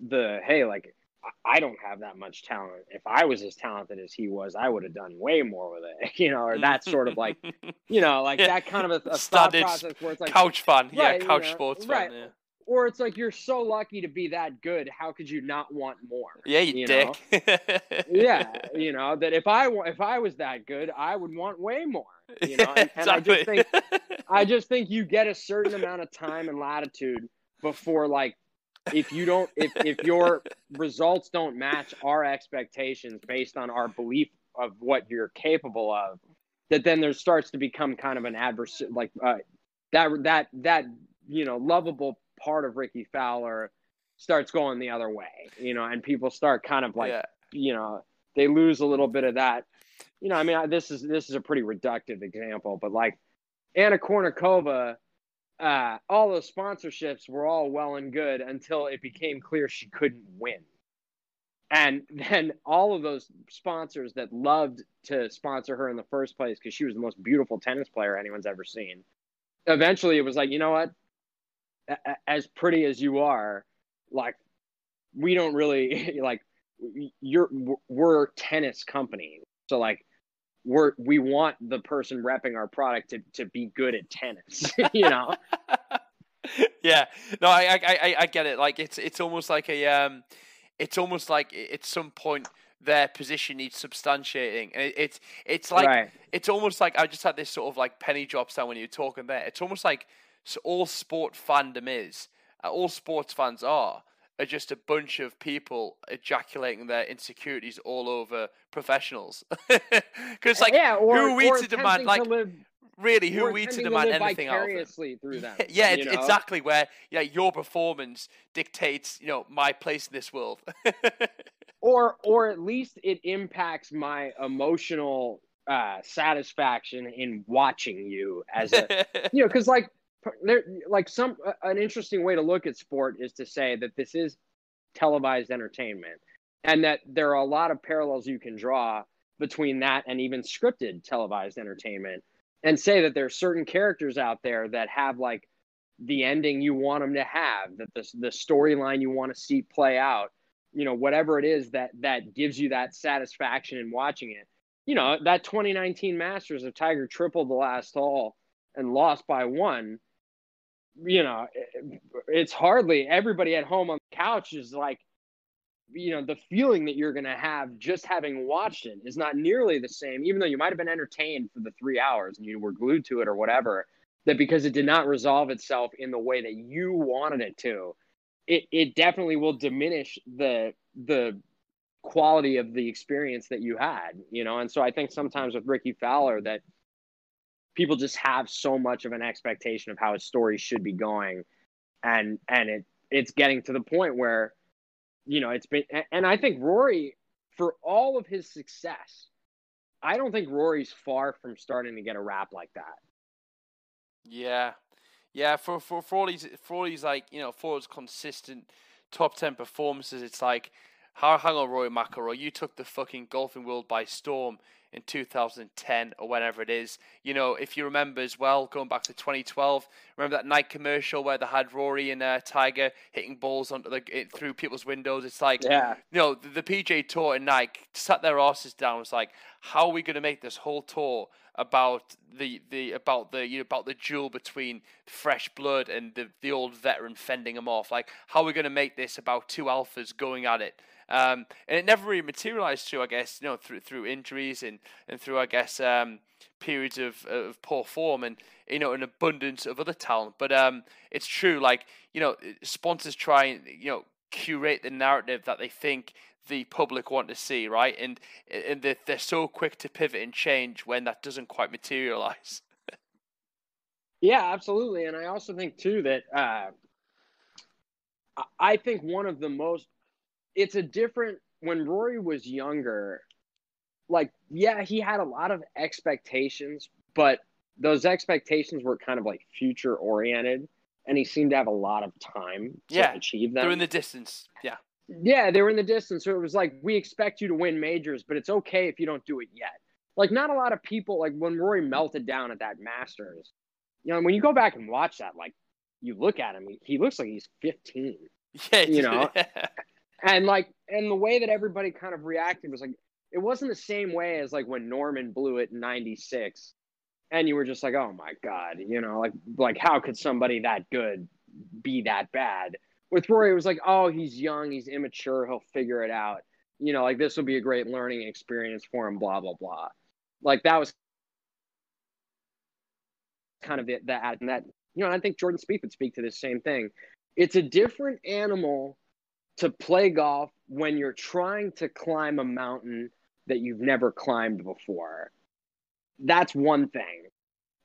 the, hey, like I don't have that much talent. If I was as talented as he was, I would have done way more with it, (laughs) you know, or that sort of like, (laughs) you know, like yeah. that kind of a, a thought process where it's like couch fun, right, yeah, couch you know, sports right. fun, yeah. Or it's like you're so lucky to be that good. How could you not want more? Yeah, you, you dick. (laughs) yeah, you know that if I if I was that good, I would want way more. You know, and, and I just think I just think you get a certain amount of time and latitude before like if you don't if if your results don't match our expectations based on our belief of what you're capable of that then there starts to become kind of an adverse like uh, that that that you know lovable part of Rickie Fowler starts going the other way you know and people start kind of like yeah. you know they lose a little bit of that you know i mean I- this is this is a pretty reductive example but like anna kournikova uh, all those sponsorships were all well and good until it became clear she couldn't win. And then all of those sponsors that loved to sponsor her in the first place because she was the most beautiful tennis player anyone's ever seen eventually it was like you know what? As pretty as you are like we don't really (laughs) like you're we're tennis company. So like we're we want the person repping our product to, to be good at tennis (laughs) you know? (laughs) Yeah, no, I, I, I, I get it. Like it's, it's almost like a, um, it's almost like at some point their position needs substantiating, and it, it's, it's like, right. it's almost like I just had this sort of like penny drop sound when you were talking there. It's almost like all sport fandom is, uh, all sports fans are, are just a bunch of people ejaculating their insecurities all over professionals. (laughs) Because like, yeah or, who are we to demand, like, to live, really, who are we to demand live anything out of them? through them (laughs) yeah, it's exactly where yeah your performance dictates you know my place in this world. (laughs) or or at least it impacts my emotional uh satisfaction in watching you as a you know because like there like some an interesting way to look at sport is to say that this is televised entertainment and that there are a lot of parallels you can draw between that and even scripted televised entertainment and say that there are certain characters out there that have like the ending you want them to have that the, the storyline you want to see play out you know whatever it is that that gives you that satisfaction in watching it. You know that 2019 masters of tiger tripled the last hole and lost by one you know it- it's hardly everybody at home on the couch is like you know the feeling that you're going to have just having watched it is not nearly the same even though you might have been entertained for the three hours and you were glued to it or whatever that because it did not resolve itself in the way that you wanted it to it, it definitely will diminish the the quality of the experience that you had you know? And so i think sometimes with rickie fowler that people just have so much of an expectation of how a story should be going. And and it it's getting to the point where you know it's been and i think rory for all of his success i don't think rory's far from starting to get a rap like that. Yeah, yeah. For for for all these for all these like you know for his consistent top ten performances, it's like how hang on Rory McIlroy, you took the fucking golfing world by storm in 2010 or whenever it is. You know, if you remember as well, going back to 2012, remember that Nike commercial where they had Rory and uh, Tiger hitting balls onto the it, through people's windows. It's like yeah you know, the, the PGA Tour and Nike sat their asses down. Was like, how are we going to make this whole tour about the the about the you know about the duel between fresh blood and the the old veteran fending them off? Like, how are we going to make this about two alphas going at it? Um, and it never really materialized through, I guess, you know, through through injuries and and through, I guess, um, periods of of poor form and you know an abundance of other talent. But um, it's true, like you know, sponsors try and you know curate the narrative that they think the public want to see, right? And and they're, they're so quick to pivot and change when that doesn't quite materialize. (laughs) Yeah, absolutely. And I also think too that uh, I- I think one of the most it's a different when Rory was younger. Like, yeah, he had a lot of expectations, but those expectations were kind of like future oriented, and he seemed to have a lot of time to Yeah, achieve them. They're in the distance. Yeah. Yeah, they were in the distance. So it was like, we expect you to win majors, but it's okay if you don't do it yet. Like, not a lot of people, like when Rory melted down at that Masters, you know, when you go back and watch that, like, you look at him, he, he looks like he's 15. (laughs) Yeah. You know? (laughs) And like, and the way that everybody kind of reacted was like, it wasn't the same way as like when Norman blew it in 96. And you were just like, oh my God, you know, like, like how could somebody that good be that bad? With Rory, it was like, oh, he's young, he's immature, he'll figure it out. You know, like this will be a great learning experience for him, blah, blah, blah. Like that was kind of the, that and that you know I think Jordan Spieth would speak to the same thing. It's a different animal to play golf when you're trying to climb a mountain that you've never climbed before. That's one thing.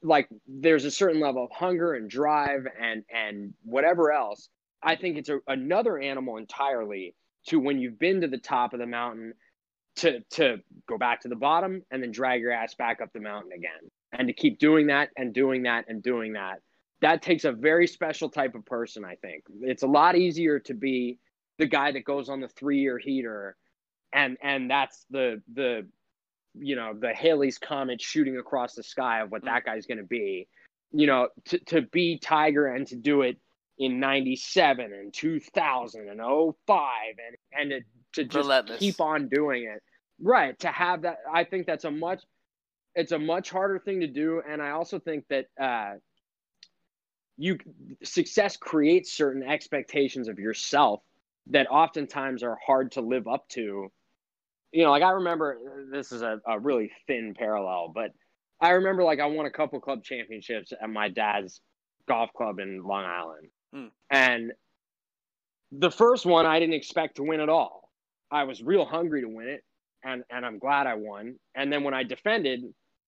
Like there's a certain level of hunger and drive and and whatever else. I think it's a, another animal entirely to when you've been to the top of the mountain to to go back to the bottom and then drag your ass back up the mountain again and to keep doing that and doing that and doing that that takes a very special type of person i think it's a lot easier to be the guy that goes on the three year heater and and that's the the you know the Halley's comet shooting across the sky of what mm. that guy's going to be you know to, to be tiger and to do it in 97 and 2000 and 05 and and to, to just Relentless. keep on doing it right to have that i think that's a much it's a much harder thing to do and i also think that uh you success creates certain expectations of yourself that oftentimes are hard to live up to you know like i remember this is a, a really thin parallel but i remember like i won a couple club championships at my dad's golf club in long island Hmm. And the first one I didn't expect to win at all. I was real hungry to win it, and and I'm glad I won. And then when I defended,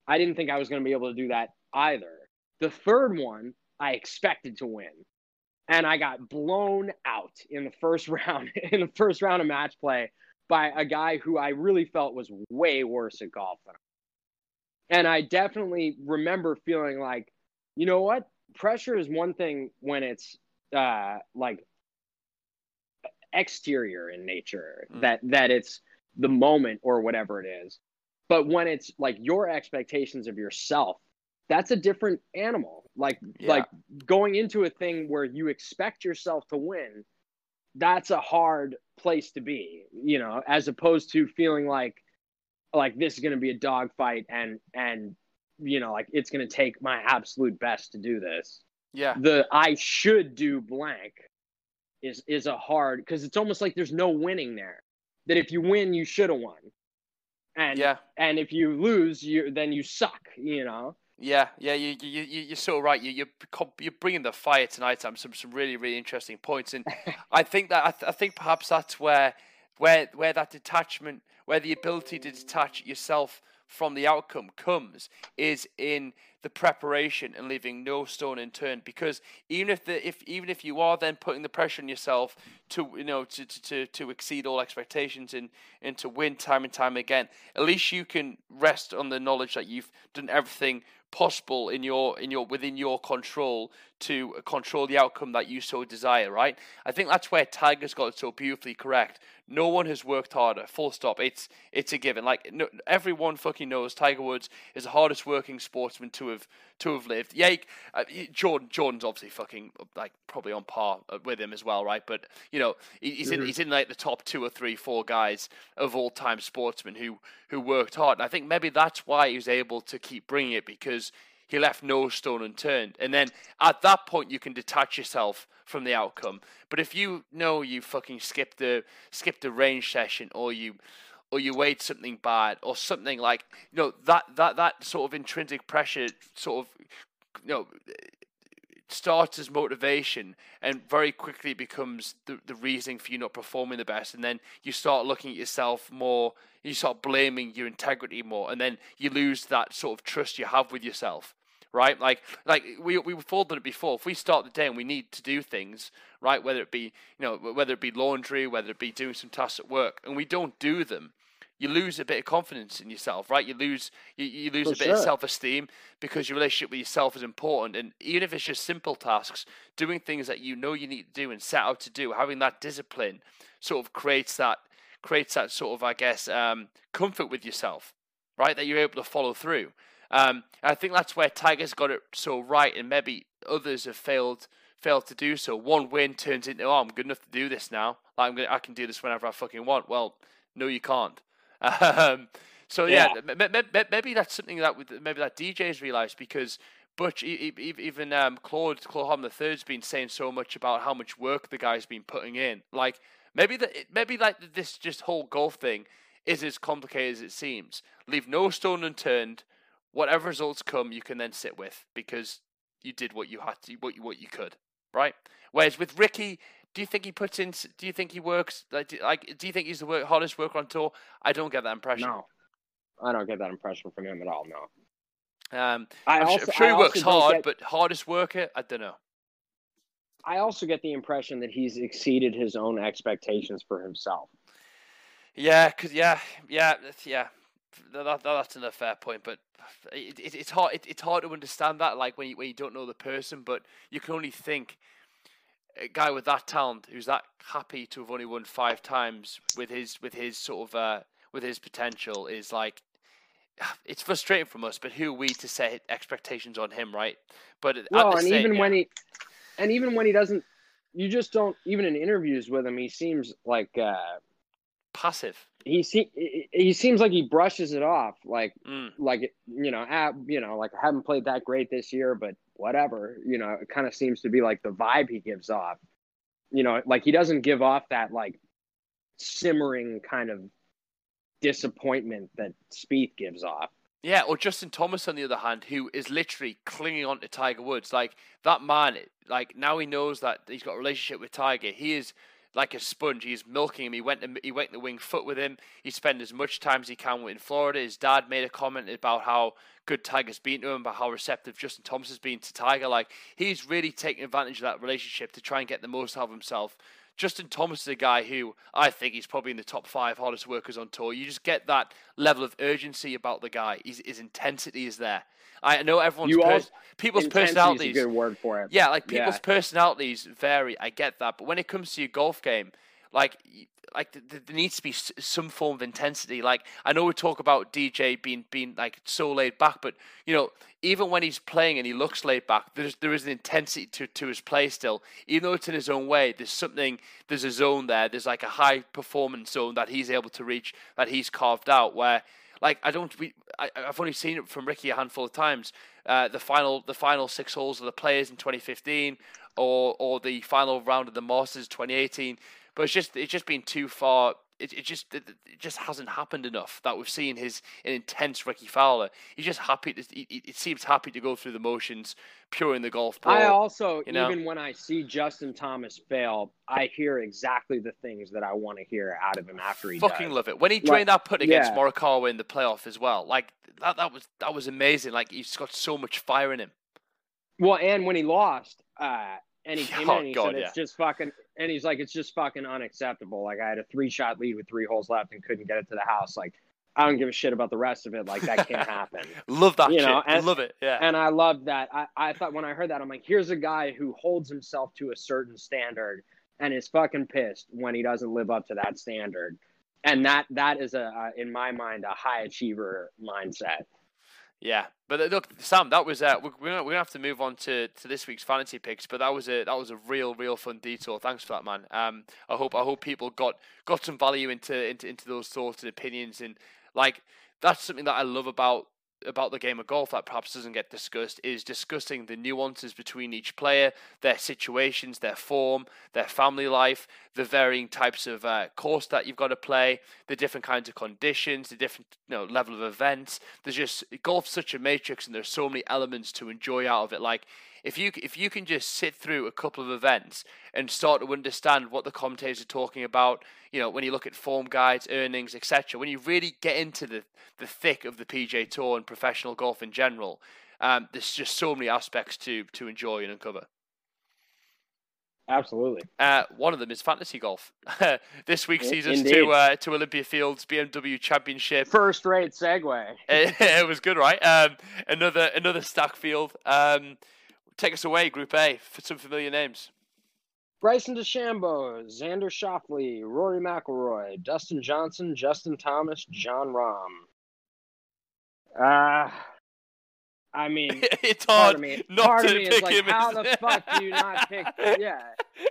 I didn't think I was going to be able to do that either. The third one I expected to win, and I got blown out in the first (laughs) round in the first round of match play by a guy who I really felt was way worse at golf than I. And I definitely remember feeling like, you know what? Pressure is one thing when it's uh, like exterior in nature mm. that that it's the moment or whatever it is but when it's like your expectations of yourself that's a different animal like yeah. like going into a thing where you expect yourself to win that's a hard place to be you know as opposed to feeling like like this is going to be a dogfight and and you know like it's going to take my absolute best to do this yeah. The I should do blank is is a hard because it's almost like there's no winning there. That if you win, you should have won. And yeah. and if you lose, you then you suck, you know. Yeah, yeah, you you you you're so right. You you're you're bringing the fire tonight. Sam. Some some really really interesting points, and I (laughs) think that I, th- I think perhaps that's where where where that detachment, where the ability to detach yourself from the outcome comes is in the preparation and leaving no stone unturned. Because even if the if even if you are then putting the pressure on yourself to you know to to, to exceed all expectations and and to win time and time again at least you can rest on the knowledge that you've done everything possible in your in your within your control to control the outcome that you so desire right? I think that's where tiger's got it so beautifully correct no one has worked harder. Full stop. It's it's a given. Like no, everyone fucking knows tiger woods is the hardest working sportsman to have to have lived. Yeah uh, jordan jordan's obviously fucking like probably on par uh, with him as well right? But you know he's in mm-hmm. he's in like the top two or three four guys of all time sportsmen who who worked hard. And i think maybe that's why he was able to keep bringing it because he left no stone unturned. And then at that point, you can detach yourself from the outcome. But if you know you fucking skipped the skipped the range session, or you or you weighed something bad, or something like you know that that that sort of intrinsic pressure, sort of you know starts as motivation and very quickly becomes the, the reasoning for you not performing the best and then you start looking at yourself more you start blaming your integrity more, and then you lose that sort of trust you have with yourself, right? Like, like we we have all done it before. If we start the day and we need to do things, right, whether it be you know whether it be laundry, whether it be doing some tasks at work, and we don't do them, you lose a bit of confidence in yourself, right? You lose you, you lose For a bit sure. of self esteem because your relationship with yourself is important. And even if it's just simple tasks, doing things that you know you need to do and set out to do, having that discipline sort of creates that creates that sort of, I guess, um, comfort with yourself, right? That you're able to follow through. Um, I think that's where Tiger's got it so right, and maybe others have failed failed to do so. One win turns into, oh, I'm good enough to do this now. Like I'm gonna, I can do this whenever I fucking want. Well, no, you can't. Um, so yeah, yeah. maybe that's something that maybe that DJ's realised because Butch, even um, Claude Claude Harmon III's been saying so much about how much work the guy's been putting in. Like Maybe that maybe like this just whole golf thing is as complicated as it seems. Leave no stone unturned. Whatever results come, you can then sit with because you did what you had to, what you what you could, right? Whereas with Rickie, do you think he puts in? Do you think he works? Like, do, like, do you think he's the work, hardest worker on tour? I don't get that impression. No, I don't get that impression from him at all. No. Um, I I'm, also, sure, I'm sure he works hard, get- but hardest worker, I don't know. I also get the impression that he's exceeded his own expectations for himself. Yeah, cause yeah, yeah, yeah. That, that, that's another fair point, but it, it, it's hard. It, it's hard to understand that, like when you when you don't know the person, but you can only think a guy with that talent, who's that happy to have only won five times with his with his sort of uh, with his potential, is like (sighs) it's frustrating from us. But who are we to set expectations on him, right? But at the and same- even yeah. when he, and even when he doesn't, you just don't. Even in interviews with him, he seems like uh, passive, he se- he- he seems like he brushes it off, like mm, like you know, ah, you know, like I haven't played that great this year, but whatever. You know, it kind of seems to be like the vibe he gives off. You know, like he doesn't give off that like simmering kind of disappointment that Spieth gives off. Yeah, or Justin Thomas on the other hand, who is literally clinging on to Tiger Woods. Like that man, like now he knows that he's got a relationship with Tiger. He is like a sponge. He's milking him. He went to, he went the wing foot with him. He spent as much time as he can in Florida. His dad made a comment about how good Tiger's been to him, about how receptive Justin Thomas has been to Tiger. Like he's really taking advantage of that relationship to try and get the most out of himself. Justin Thomas is a guy who I think he's probably in the top five hardest workers on tour. You just get that level of urgency about the guy. His, his intensity is there. I know everyone's You pers- people's Intensity is a personalities. good word for it. Yeah, like people's Yeah. personalities vary. I get that, but when it comes to your golf game, like like th- th- there needs to be some form of intensity. Like I know we talk about DJ being being like so laid back, but you know even when he's playing and he looks laid back, there's there is an intensity to to his play still. Even though it's in his own way, there's something. There's a zone there. There's like a high performance zone that he's able to reach that he's carved out where. Like I don't, we, I, I've only seen it from Rickie a handful of times. Uh, the final, the final six holes of the Players in 2015, or or the final round of the Masters 2018. But it's just it's just been too far. It, it just it, it just hasn't happened enough that we've seen his an intense Rickie Fowler. He's just happy. To, he, he- it seems happy to go through the motions, pure in the golf ball. I also, you know? even when I see Justin Thomas fail, I hear exactly the things that I want to hear out of him after he fucking love it when he Like, drained that putt against yeah. Morikawa in the playoff as well. Like that, that was that was amazing. Like he's got so much fire in him. Well, and when he lost, uh, and he (laughs) came Oh, in, and he God, said it's just fucking, and he's like, it's just fucking unacceptable. Like I had a three shot lead with three holes left and couldn't get it to the house. Like I don't give a shit about the rest of it. Like that can't (laughs) happen. Love that You shit. know, and- love it. Yeah. and I loved that. I, I thought when I heard that, I'm like, here's a guy who holds himself to a certain standard and is fucking pissed when he doesn't live up to that standard. And that that is a, uh, in my mind, a high achiever mindset. Yeah, but look, Sam, that was uh, we're we're gonna, we're gonna have to move on to, to this week's fantasy picks, but that was a that was a real real fun detour. Thanks for that, man. Um, I hope I hope people got got some value into into into those thoughts and opinions, and like that's something that I love about about the game of golf that perhaps doesn't get discussed is discussing the nuances between each player, their situations, their form, their family life, the varying types of uh, course that you've got to play, the different kinds of conditions, the different you know level of events. There's just golf's such a matrix, and there's so many elements to enjoy out of it. Like if you if you can just sit through a couple of events and start to understand what the commentators are talking about, you know, when you look at form guides, earnings, etc., when you really get into the the thick of the PGA Tour and professional golf in general, um, there's just so many aspects to to enjoy and uncover. Absolutely. Uh, one of them is fantasy golf. (laughs) this week sees us indeed. to uh, to Olympia Fields BMW Championship. First rate segue. (laughs) it was good, right? Um, another another stack field. Um, take us away, Group A, for some familiar names. Bryson DeChambeau, Xander Schauffele, Rory McIlroy, Dustin Johnson, Justin Thomas, Jon Rahm. Uh, I mean, (laughs) it's part hard of me, not part to of me pick is like, him. how the fuck do you not (laughs) pick? Yeah,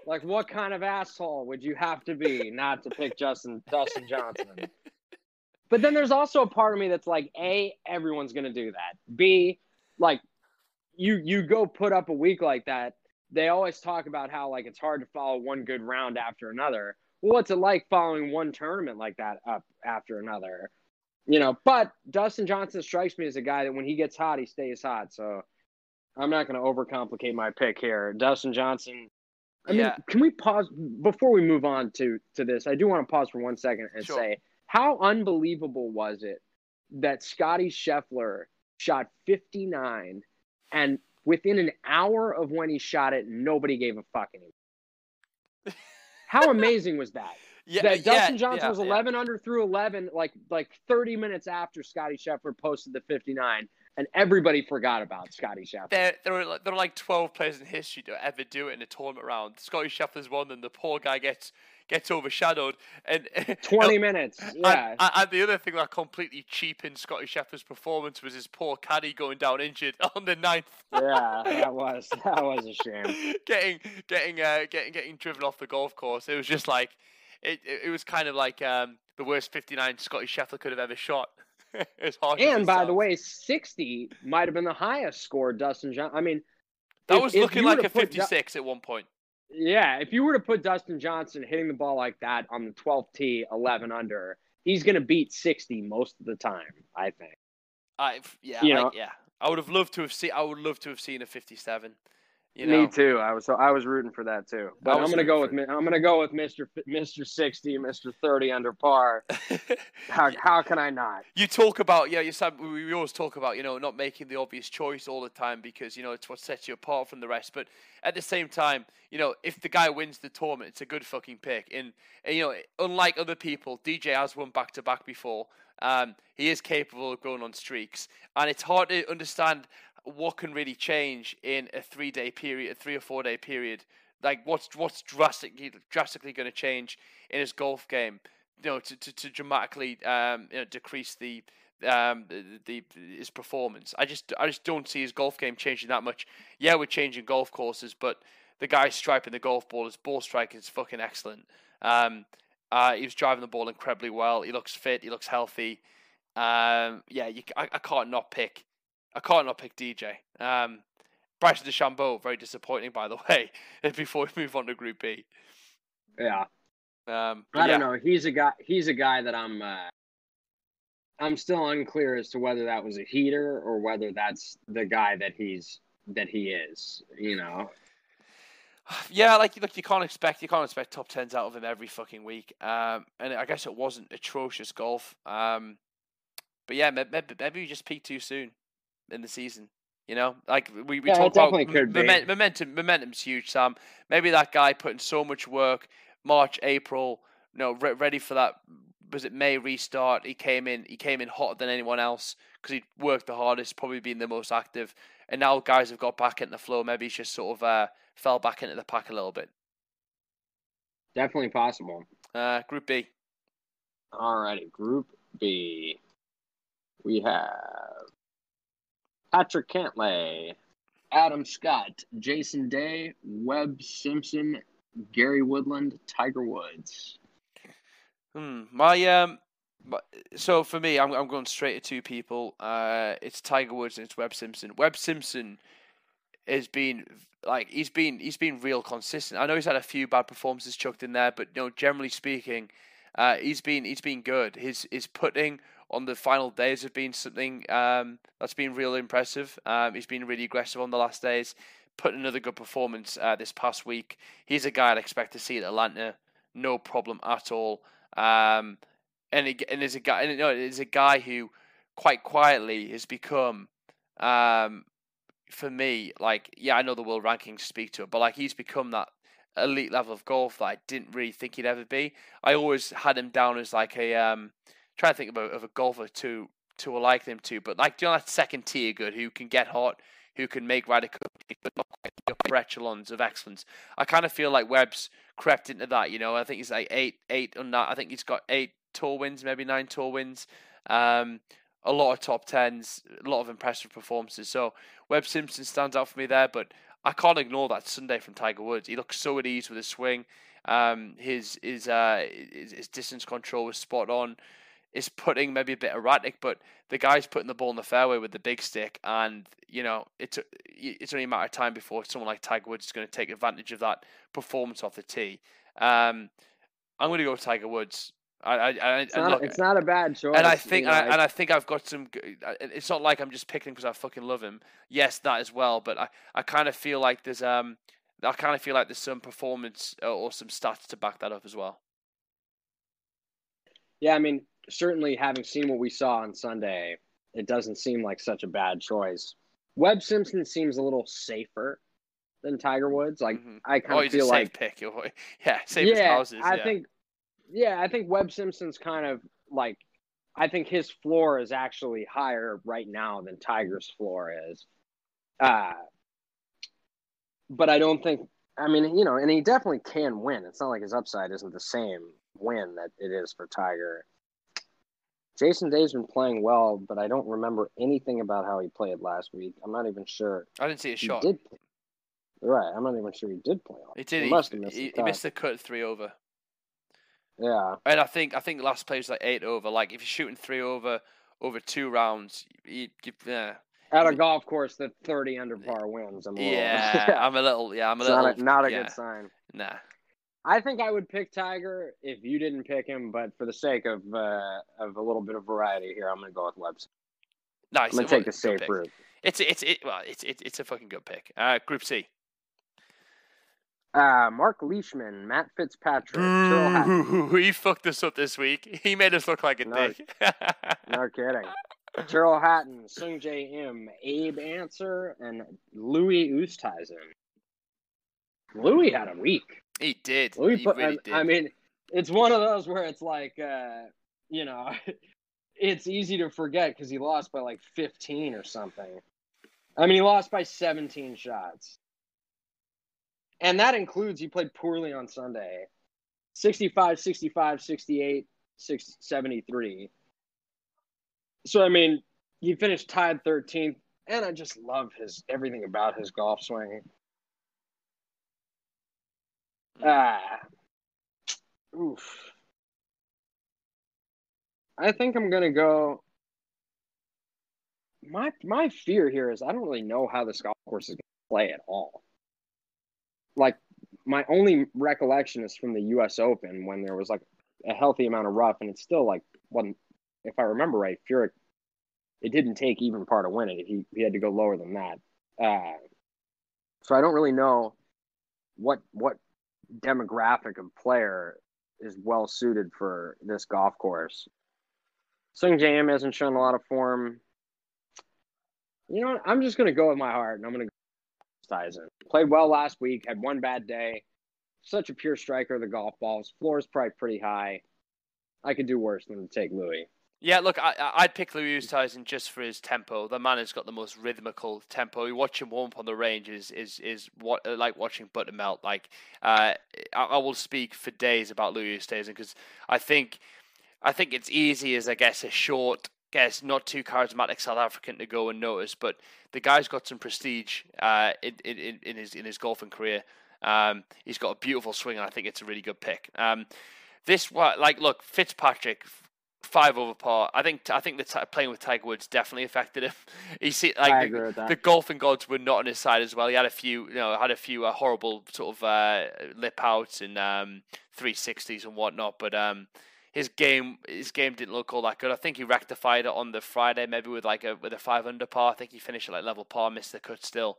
like what kind of asshole would you have to be not to pick Justin Dustin Johnson? (laughs) But then there's also a part of me that's like, a, everyone's gonna do that. B, like, you you go put up a week like that. They always talk about how like it's hard to follow one good round after another. Well, what's it like following one tournament like that up after another? You know, but Dustin Johnson strikes me as a guy that when he gets hot, he stays hot. So I'm not going to overcomplicate my pick here. Dustin Johnson. I mean, can we pause before we move on to to this? I do want to pause for one second and Sure. say how unbelievable was it that Scottie Scheffler shot 59 and within an hour of when he shot it, nobody gave a fuck anymore. (laughs) How amazing was that? Yeah, that yeah, Dustin Johnson yeah, was yeah. 11 under through 11, like like 30 minutes after Scottie Scheffler posted the 59, and everybody forgot about Scottie Scheffler. There, there are like, there like twelve players in history to ever do it in a tournament round. Scottie Scheffler's one, and the poor guy gets gets overshadowed. And (laughs) 20 minutes, yeah. And, and the other thing that completely cheapened Scottie Scheffler's performance was his poor caddy going down injured (laughs) on the ninth. yeah, that (laughs) was that was a shame. getting getting uh, getting getting driven off the golf course. It was just like it. It, was kind of like um, the worst fifty nine Scottie Scheffler could have ever shot. harsh as And by the way, 60 might have been the highest score Dustin Johnson. I mean, that if- was looking like a put Du- fifty six at one point. Yeah, if you were to put Dustin Johnson hitting the ball like that on the 12th tee, 11 under, he's going to beat 60 most of the time, I think. I yeah I- yeah. I would have loved to have seen. I would love to have seen a fifty seven. You know, Me too. I was so I was rooting for that too. But I'm going to go with rooting I'm going to go with Mr. Mr. 60, Mr. 30 under par. (laughs) How how can I not? you talk about yeah you said we we always talk about you know not making the obvious choice all the time because you know it's what sets you apart from the rest but at the same time you know if the guy wins the tournament it's a good fucking pick and, and you know unlike other people dj has won back to back before um he is capable of going on streaks and it's hard to understand what can really change in a three day period a three or four day period like what's what's drastically drastically going to change in his golf game you know, to, to, to dramatically um, you know, decrease the, um, the, the his performance. I just I just don't see his golf game changing that much. Yeah, we're changing golf courses, but the guy striping the golf ball, his ball striking is fucking excellent. Um, uh, he was driving the ball incredibly well. He looks fit. He looks healthy. Um, yeah, you, I, I can't not pick. I can't not pick DJ. Um, Bryson DeChambeau, very disappointing, by the (laughs) way. Before we move on to Group B, Yeah. um, I don't know. He's a guy. He's a guy that I'm. Uh, I'm still unclear as to whether that was a heater or whether that's the guy that he's that he is. You know. (sighs) Yeah, like look, you can't expect you can't expect top tens out of him every fucking week. Um, and I guess it wasn't atrocious golf. Um, but yeah, maybe, maybe you just peaked too soon in the season. You know, like we we Yeah, it talk about definitely could momentum. Momentum's huge, Sam. Maybe that guy put in so much work, March, April, you know, re- ready for that. Was it May restart? He came in. He came in hotter than anyone else because he worked the hardest, probably being the most active. And now guys have got back into the flow. Maybe he's just sort of uh, fell back into the pack a little bit. Definitely possible. Uh, Group B. Alrighty, Group B. We have Patrick Cantlay, Adam Scott, Jason Day, Webb Simpson, Gary Woodland, Tiger Woods. Hmm. My um. So for me, I'm I'm going straight to two people. Uh, it's Tiger Woods and it's Webb Simpson. Webb Simpson has been like he's been he's been real consistent. I know he's had a few bad performances chucked in there, but you know, generally speaking, uh, he's been he's been good. His his putting on the final days have been something um that's been really impressive. Um, he's been really aggressive on the last days. Put another good performance uh, this past week. He's a guy I'd expect to see at Atlanta, no problem at all. Um, and he, and is a guy, and you know, is a guy who quite quietly has become, um, for me, like yeah, I know the world rankings speak to it, but like he's become that elite level of golf that I didn't really think he'd ever be. I always had him down as like a um, trying to think of a golfer to to like him too, but like you know that second tier good who can get hot, who can make radical, but not quite upper echelons of excellence. I kind of feel like Webb's crept into that. You know, I think he's like eight, eight on that. I think he's got eight tour wins, maybe nine tour wins. Um, a lot of top tens, a lot of impressive performances. So Webb Simpson stands out for me there, but I can't ignore that Sunday from Tiger Woods. He looks so at ease with his swing. Um, his his uh his, his distance control was spot on. His putting maybe a bit erratic, but the guy's putting the ball in the fairway with the big stick, and you know it's it's only a matter of time before someone like Tiger Woods is going to take advantage of that performance off the tee. Um, I'm going to go with Tiger Woods. I, I, I It's not, look, it's not a bad choice. and I think and I, and I think I've got some. It's not like I'm just picking because I fucking love him. Yes, that as well. But I, I kind of feel like there's um I kind of feel like there's some performance uh, or some stats to back that up as well. Yeah, I mean, certainly having seen what we saw on Sunday, it doesn't seem like such a bad choice. Webb Simpson seems a little safer than Tiger Woods. Like Mhm. I Oh, kind of he's feel a like safe pick. (laughs) Yeah, save his yeah, houses. I yeah. think yeah, I think Webb Simpson's kind of like I think his floor is actually higher right now than Tiger's floor is. Uh but I don't think I mean, you know, and he definitely can win. It's not like his upside isn't the same win that it is for Tiger. Jason Day's been playing well, but I don't remember anything about how he played last week. I'm not even sure I didn't see a he shot. did play. Right, I'm not even sure he did play. He did. He He, must have missed he, the he cut. missed the cut three over. Yeah, And I think I think last play was like eight over. Like if you're shooting three over over two rounds, you, you, yeah, at a golf course that 30 under par wins. I'm a little, yeah. (laughs) I'm a little, yeah, I'm a it's little, not a, not a yeah, good sign. Nah, I think I would pick Tiger if you didn't pick him, but for the sake of uh, of a little bit of variety here, I'm going to go with Webster. nice. I'm going to take the safe pick. route. It's it's it, well, it's it, it's a fucking good pick. Uh, Group C. Uh, Mark Leishman, Matt Fitzpatrick, Ooh, (laughs) he fucked us up this week. He made us look like a No. dick. (laughs) No kidding. Tyrrell Hatton, Sung J M, Abe Ancer, and Louis Oosthuizen. Louis had a week. He did. Louis he put, really I, did. I mean, it's one of those where it's like, uh, you know, (laughs) it's easy to forget because he lost by like 15 or something. I mean, he lost by 17 shots. And that includes he played poorly on Sunday 65, 65, 68, 6, 73. So, I mean, he finished tied 13th. And I just love his everything about his golf swing. Ah, oof. I think I'm gonna go. My my fear here is I don't really know how this golf course is gonna play at all. Like my only recollection is from the U.S. Open when there was like a healthy amount of rough, and it's still like wasn't. If I remember right, Furyk, it didn't take even par to win it. He he had to go lower than that. Uh, so I don't really know what what demographic of player is well suited for this golf course. Sungjae Im hasn't shown a lot of form. You know what? I'm just going to go with my heart, and I'm going to go Tyson. Played well last week, had one bad day. Such a pure striker of the golf balls. Floor is probably pretty high. I could do worse than to take Louis. Yeah, look, I, I'd pick Louis Oosthuizen just for his tempo. The man has got the most rhythmical tempo. You watch him warm up on the range is is is what uh, like watching butter melt. Like, uh, I, I will speak for days about Louis Oosthuizen because I think, I think it's easy as I guess a short, guess not too charismatic South African to go and notice, but the guy's got some prestige uh, in, in in his in his golfing career. Um, he's got a beautiful swing, and I think it's a really good pick. Um, this like look Fitzpatrick five over par. I think I think the t- playing with Tiger Woods definitely affected him. (laughs) He see like the, agree with that. the golfing gods were not on his side as well. He had a few, you know, had a few uh, horrible sort of uh, lip outs and um, 360s and whatnot. But um, his game, his game didn't look all that good. I think he rectified it on the Friday, maybe with like a with a five under par. I think he finished at like level par, missed the cut still.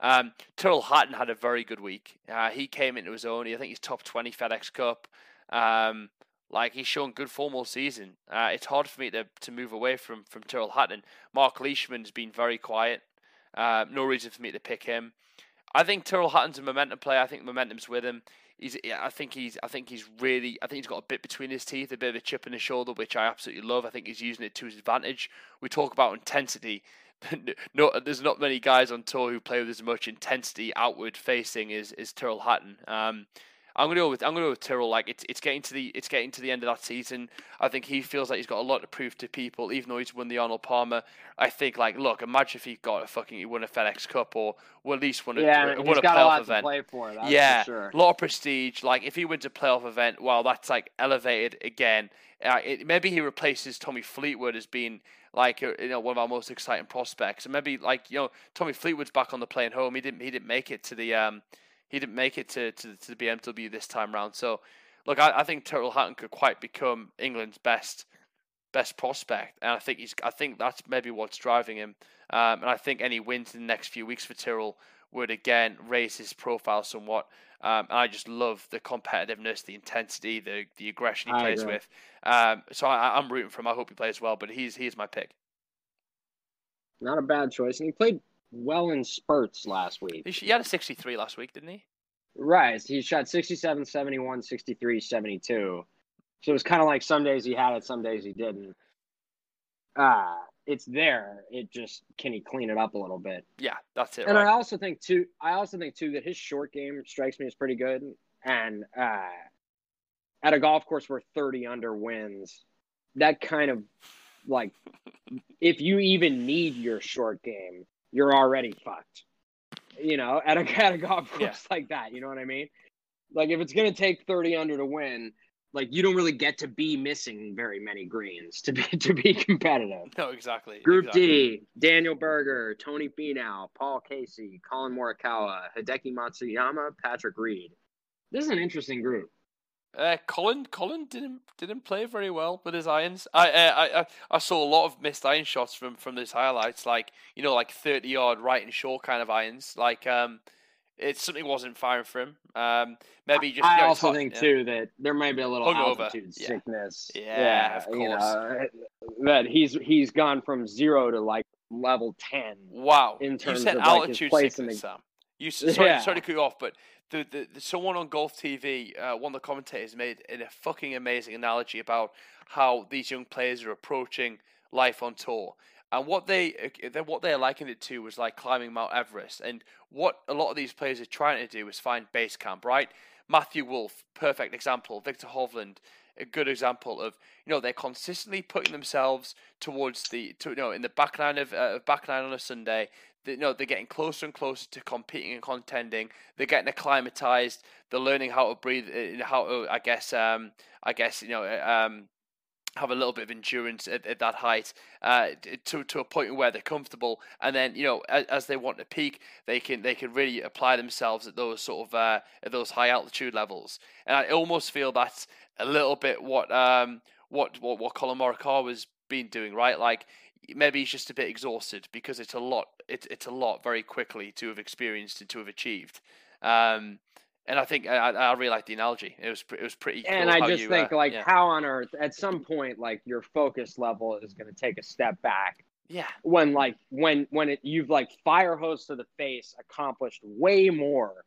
Um, Tyrrell Hatton had a very good week. Uh, he came into his own. I think he's top 20 FedEx Cup. Um, like he's shown good form all season. Uh, it's hard for me to, to move away from from Tyrrell Hatton. Mark Leishman's been very quiet. Uh, no reason for me to pick him. I think Tyrrell Hatton's a momentum player. I think momentum's with him. He's, I think he's, I think he's really, I think he's got a bit between his teeth, a bit of a chip in his shoulder, which I absolutely love. I think he's using it to his advantage. We talk about intensity. (laughs) no, there's not many guys on tour who play with as much intensity outward facing as, as Tyrrell Hatton. Um, I'm gonna go with I'm gonna go with Tyrrell. Like it's it's getting to the it's getting to the end of that season. I think he feels like he's got a lot to prove to people, even though he's won the Arnold Palmer. I think like look, imagine if he got a fucking he won a FedEx Cup or at least won a Yeah, won he's a playoff event. to play for. Yeah, for sure. a lot of prestige. Like if he wins a playoff event, well, that's like elevated again. Uh, it, maybe he replaces Tommy Fleetwood as being like uh, you know one of our most exciting prospects, and maybe like you know Tommy Fleetwood's back on the plane home. He didn't he didn't make it to the um he didn't make it to to, to the BMW this time round. So look, I, I think Tyrrell Hatton could quite become England's best best prospect, and I think he's. I think that's maybe what's driving him. Um, and I think any wins in the next few weeks for Tyrrell would again raise his profile somewhat. Um, I just love the competitiveness, the intensity, the the aggression he I plays agree. with. Um, so I, I'm rooting for him. I hope he plays well, but he's he's my pick. Not a bad choice, and he played well in spurts last week. He, he had a 63 last week, didn't he? Right. He shot 67, 71, 63, 72. So it was kind of like some days he had it, some days he didn't. Uh, it's there. It just can he clean it up a little bit? Yeah, that's it. And right? I also think too I also think too that his short game strikes me as pretty good. And uh at a golf course where 30 under wins, that kind of like if you even need your short game, you're already fucked. You know, at a (laughs) at a golf course Yeah. like that, you know what I mean? Like if it's gonna take 30 under to win, like you don't really get to be missing very many greens to be (laughs) to be competitive. no, exactly. Group exactly. D: Daniel Berger, Tony Finau, Paul Casey, Collin Morikawa, Hideki Matsuyama, Patrick Reed. This is an interesting group. Uh, Collin, Collin didn't didn't play very well with his irons. I, uh, I I I saw a lot of missed iron shots from from his highlights, like you know, like thirty yard right and short kind of irons. Like um, it something wasn't firing for him. Um, maybe just. I you also hot- think yeah. too that there might be a little Hungover, altitude yeah. sickness. Yeah, of you course. know, that he's he's gone from zero to like level ten. Wow, in you terms said of, like, his altitude place in sickness, the- Sam. You sorry, Yeah. sorry to cut you off, but the, the, the someone on Golf TV, uh, one of the commentators made in a fucking amazing analogy about how these young players are approaching life on tour. And what they they- what they likened it to was like climbing Mount Everest. And what a lot of these players are trying to do is find base camp, right? Matthew Wolff, perfect example. Viktor Hovland, a good example of you know they're consistently putting themselves towards the to you know in the back line of uh, back line on a Sunday. They, you know they're getting closer and closer to competing and contending. They're getting acclimatized. They're learning how to breathe, uh, how to I guess um I guess you know uh, um have a little bit of endurance at, at that height uh, to to a point where they're comfortable, and then you know as, as they want to peak, they can they can really apply themselves at those sort of uh, at those high altitude levels. And I almost feel that's a little bit what um what what what Collin Morikawa's been doing, right? Like maybe he's just a bit exhausted because it's a lot it's it's a lot very quickly to have experienced and to have achieved. Um, and I think I, I really like the analogy. It was it was pretty. And I just you, think uh, like yeah. how on earth at some point like your focus level is going to take a step back yeah when like when when it you've like fire hose to the face accomplished way more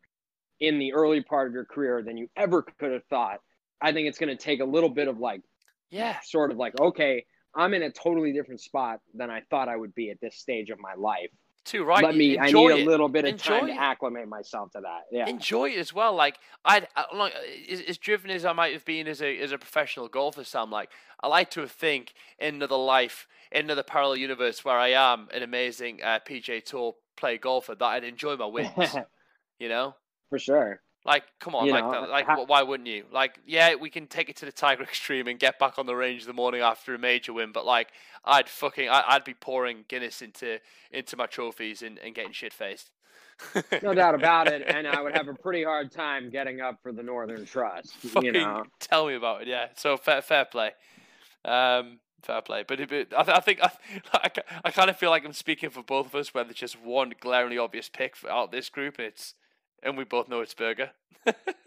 in the early part of your career than you ever could have thought i think it's going to take a little bit of like yeah sort of like okay i'm in a totally different spot than i thought i would be at this stage of my life too right. let me Enjoy i need it. a little bit of Enjoy time it. to acclimate myself to that yeah enjoy it as well. Like I'd I, like as, as driven as I might have been as a as a professional golfer, Sam. Like I like to think in another life, in another parallel universe where I am an amazing uh, PGA Tour play golfer that I'd enjoy my wins. (laughs) you know, for sure like come on, You like know, that, like ha- why wouldn't you? Like yeah, we can take it to the Tiger (laughs) extreme and get back on the range the morning after a major win, but like I'd fucking I, I'd be pouring Guinness into into my trophies and, and getting shit faced. no doubt about it and i would have a pretty hard time getting up for the northern trust (laughs) Fucking you know tell me about it. Yeah. So fair, fair play. Um, fair play. But, it, but I, th- I think I, (laughs) I, ki- I kind of feel like I'm speaking for both of us, where there's just one glaringly obvious pick for, out this group, and it's and we both know it's Berger.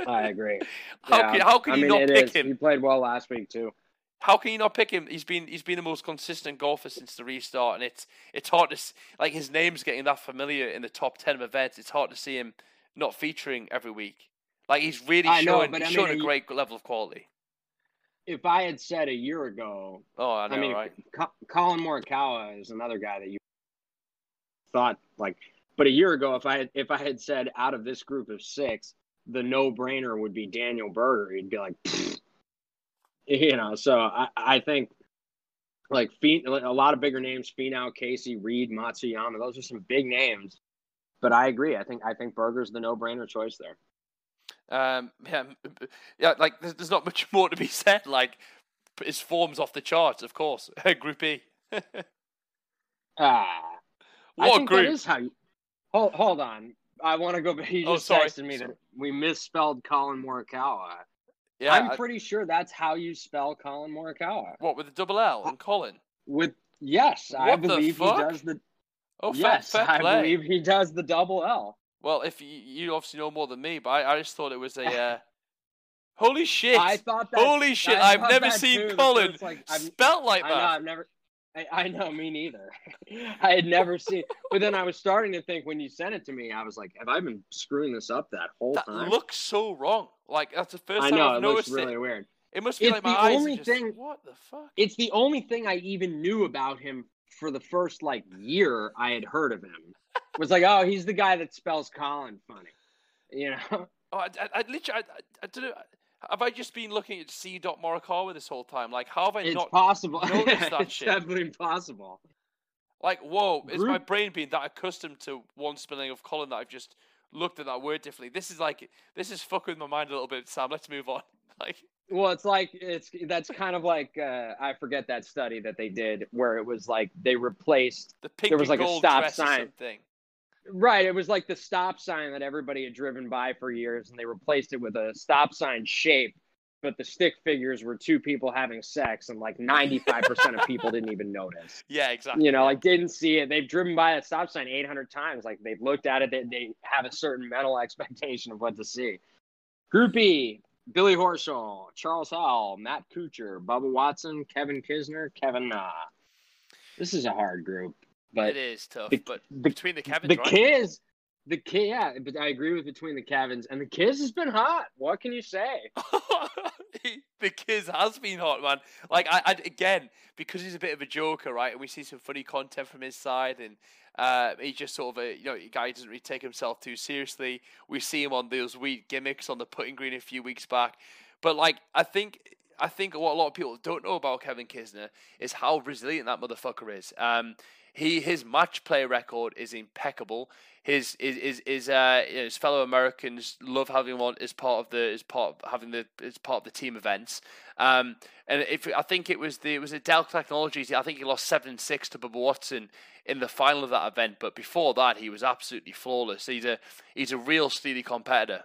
i agree (laughs) how Yeah. can how can I you mean, not pick is. him? He played well last week too. How can you not pick him? He's been he's been the most consistent golfer since the restart, and it's it's hard to like his name's getting that familiar in the top ten of events. It's hard to see him not featuring every week. Like he's really I know, showing but he's I mean, showing a you- great level of quality. If I had said a year ago, Oh, I know, I mean, right? Co- Collin Morikawa is another guy that you thought like. But a year ago, if I had if I had said out of this group of six, the no brainer would be Daniel Berger, you'd be like, "Pfft." (laughs) you know. So I I think like a lot of bigger names, Finau, Casey, Reed, Matsuyama. Those are some big names. But I agree. I think I think Berger's the no brainer choice there. Um, yeah, yeah. Like there's, there's not much (laughs) more to be said. Like his form's off the charts, of course. (laughs) Group E. Ah. I what think group! is how you. Hold, hold on. I want to go back. (laughs) He Oh, just sorry. texted me Sorry. that we misspelled Collin Morikawa. Yeah, I'm I- pretty sure that's how you spell Collin Morikawa. what with the double L and Colin? With yes, I What the believe he does the Oh, yes, fair I believe he does the double L. Well, if you, you obviously know more than me, but I, I just thought it was a. Uh... (laughs) Holy shit! I thought that. Holy shit! I I've never seen too, Colin like, spelt like I know that. I've never. I, I know me neither. (laughs) I had never seen, but then I was starting to think when you sent it to me, I was like, "Have I been screwing this up that whole That time?" looks so wrong. Like that's the first I time know I've it looks noticed really it. weird. It must be It's like my the eyes only just. thing- What the fuck? It's the only thing I even knew about him for the first like year I had heard of him. Was like, oh, he's the guy that spells Colin funny, you know. Oh, I, I, I literally, I, I, I don't know. Have I just been looking at C. Morikawa this whole time? Like, how have I It's not? possible. (laughs) noticed that it's shit. definitely possible. Like, whoa! Is my brain being that accustomed to one spelling of Colin that I've just looked at that word differently? This is like, this is fucking with my mind a little bit, Sam. Let's move on. (laughs) Like, Well, it's like it's that's kind of like uh, I forget that study that they did where it was like they replaced the pink There was like a stop sign. something. Right. It was like the stop sign that everybody had driven by for years, and they replaced it with a stop sign shape. But the stick figures were two people having sex, and like ninety five percent of (laughs) people didn't even notice. Yeah, exactly. You know, like didn't see it. They've driven by a stop sign eight hundred times. Like they've looked at it. They, they have a certain mental (laughs) expectation of what to see. Group E, Billy Horschel, Charles Howell, Matt Kuchar, Bubba Watson, Kevin Kisner, Kevin Na. This is a hard group, but it is tough, the- but the, between the Kevins, the? Kiz, the Kiz, yeah, but I agree with between the Kevins and the Kiz has been hot. What can you say? (laughs) The Kiz has been hot, man. Like I, I again because he's a bit of a joker, right? And we see some funny content from his side, and uh, he's just sort of a you know a guy who doesn't really take himself too seriously. We see him on those weird gimmicks on the putting green a few weeks back, but like I think. I think what a lot of people don't know about Kevin Kisner is how resilient that motherfucker is. Um, he his match play record is impeccable. His is is is uh his fellow Americans love having one on as part of the as part of having the as part of the team events. Um, and if I think it was the it was a Dell Technologies. I think he lost seven six to Bubba Watson in the final of that event. But before that, he was absolutely flawless. He's a he's a real steely competitor.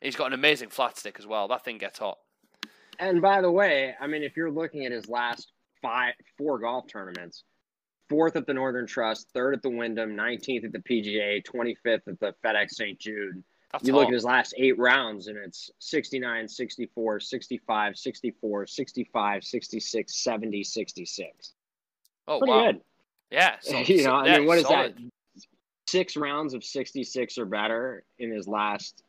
He's got an amazing flat stick as well. That thing gets hot. And by the way, I mean, if you're looking at his last five, four golf tournaments, fourth at the Northern Trust, third at the Wyndham, 19th at the PGA, 25th at the FedEx St. Jude. That's you hot. look at his last eight rounds, and it's 69, 64, 65, 64, 65, 66, 70, 66. oh Pretty wow. good. Yeah. (laughs) So, you know, yeah, I mean, what is solid. that? Six rounds of 66 or better in his last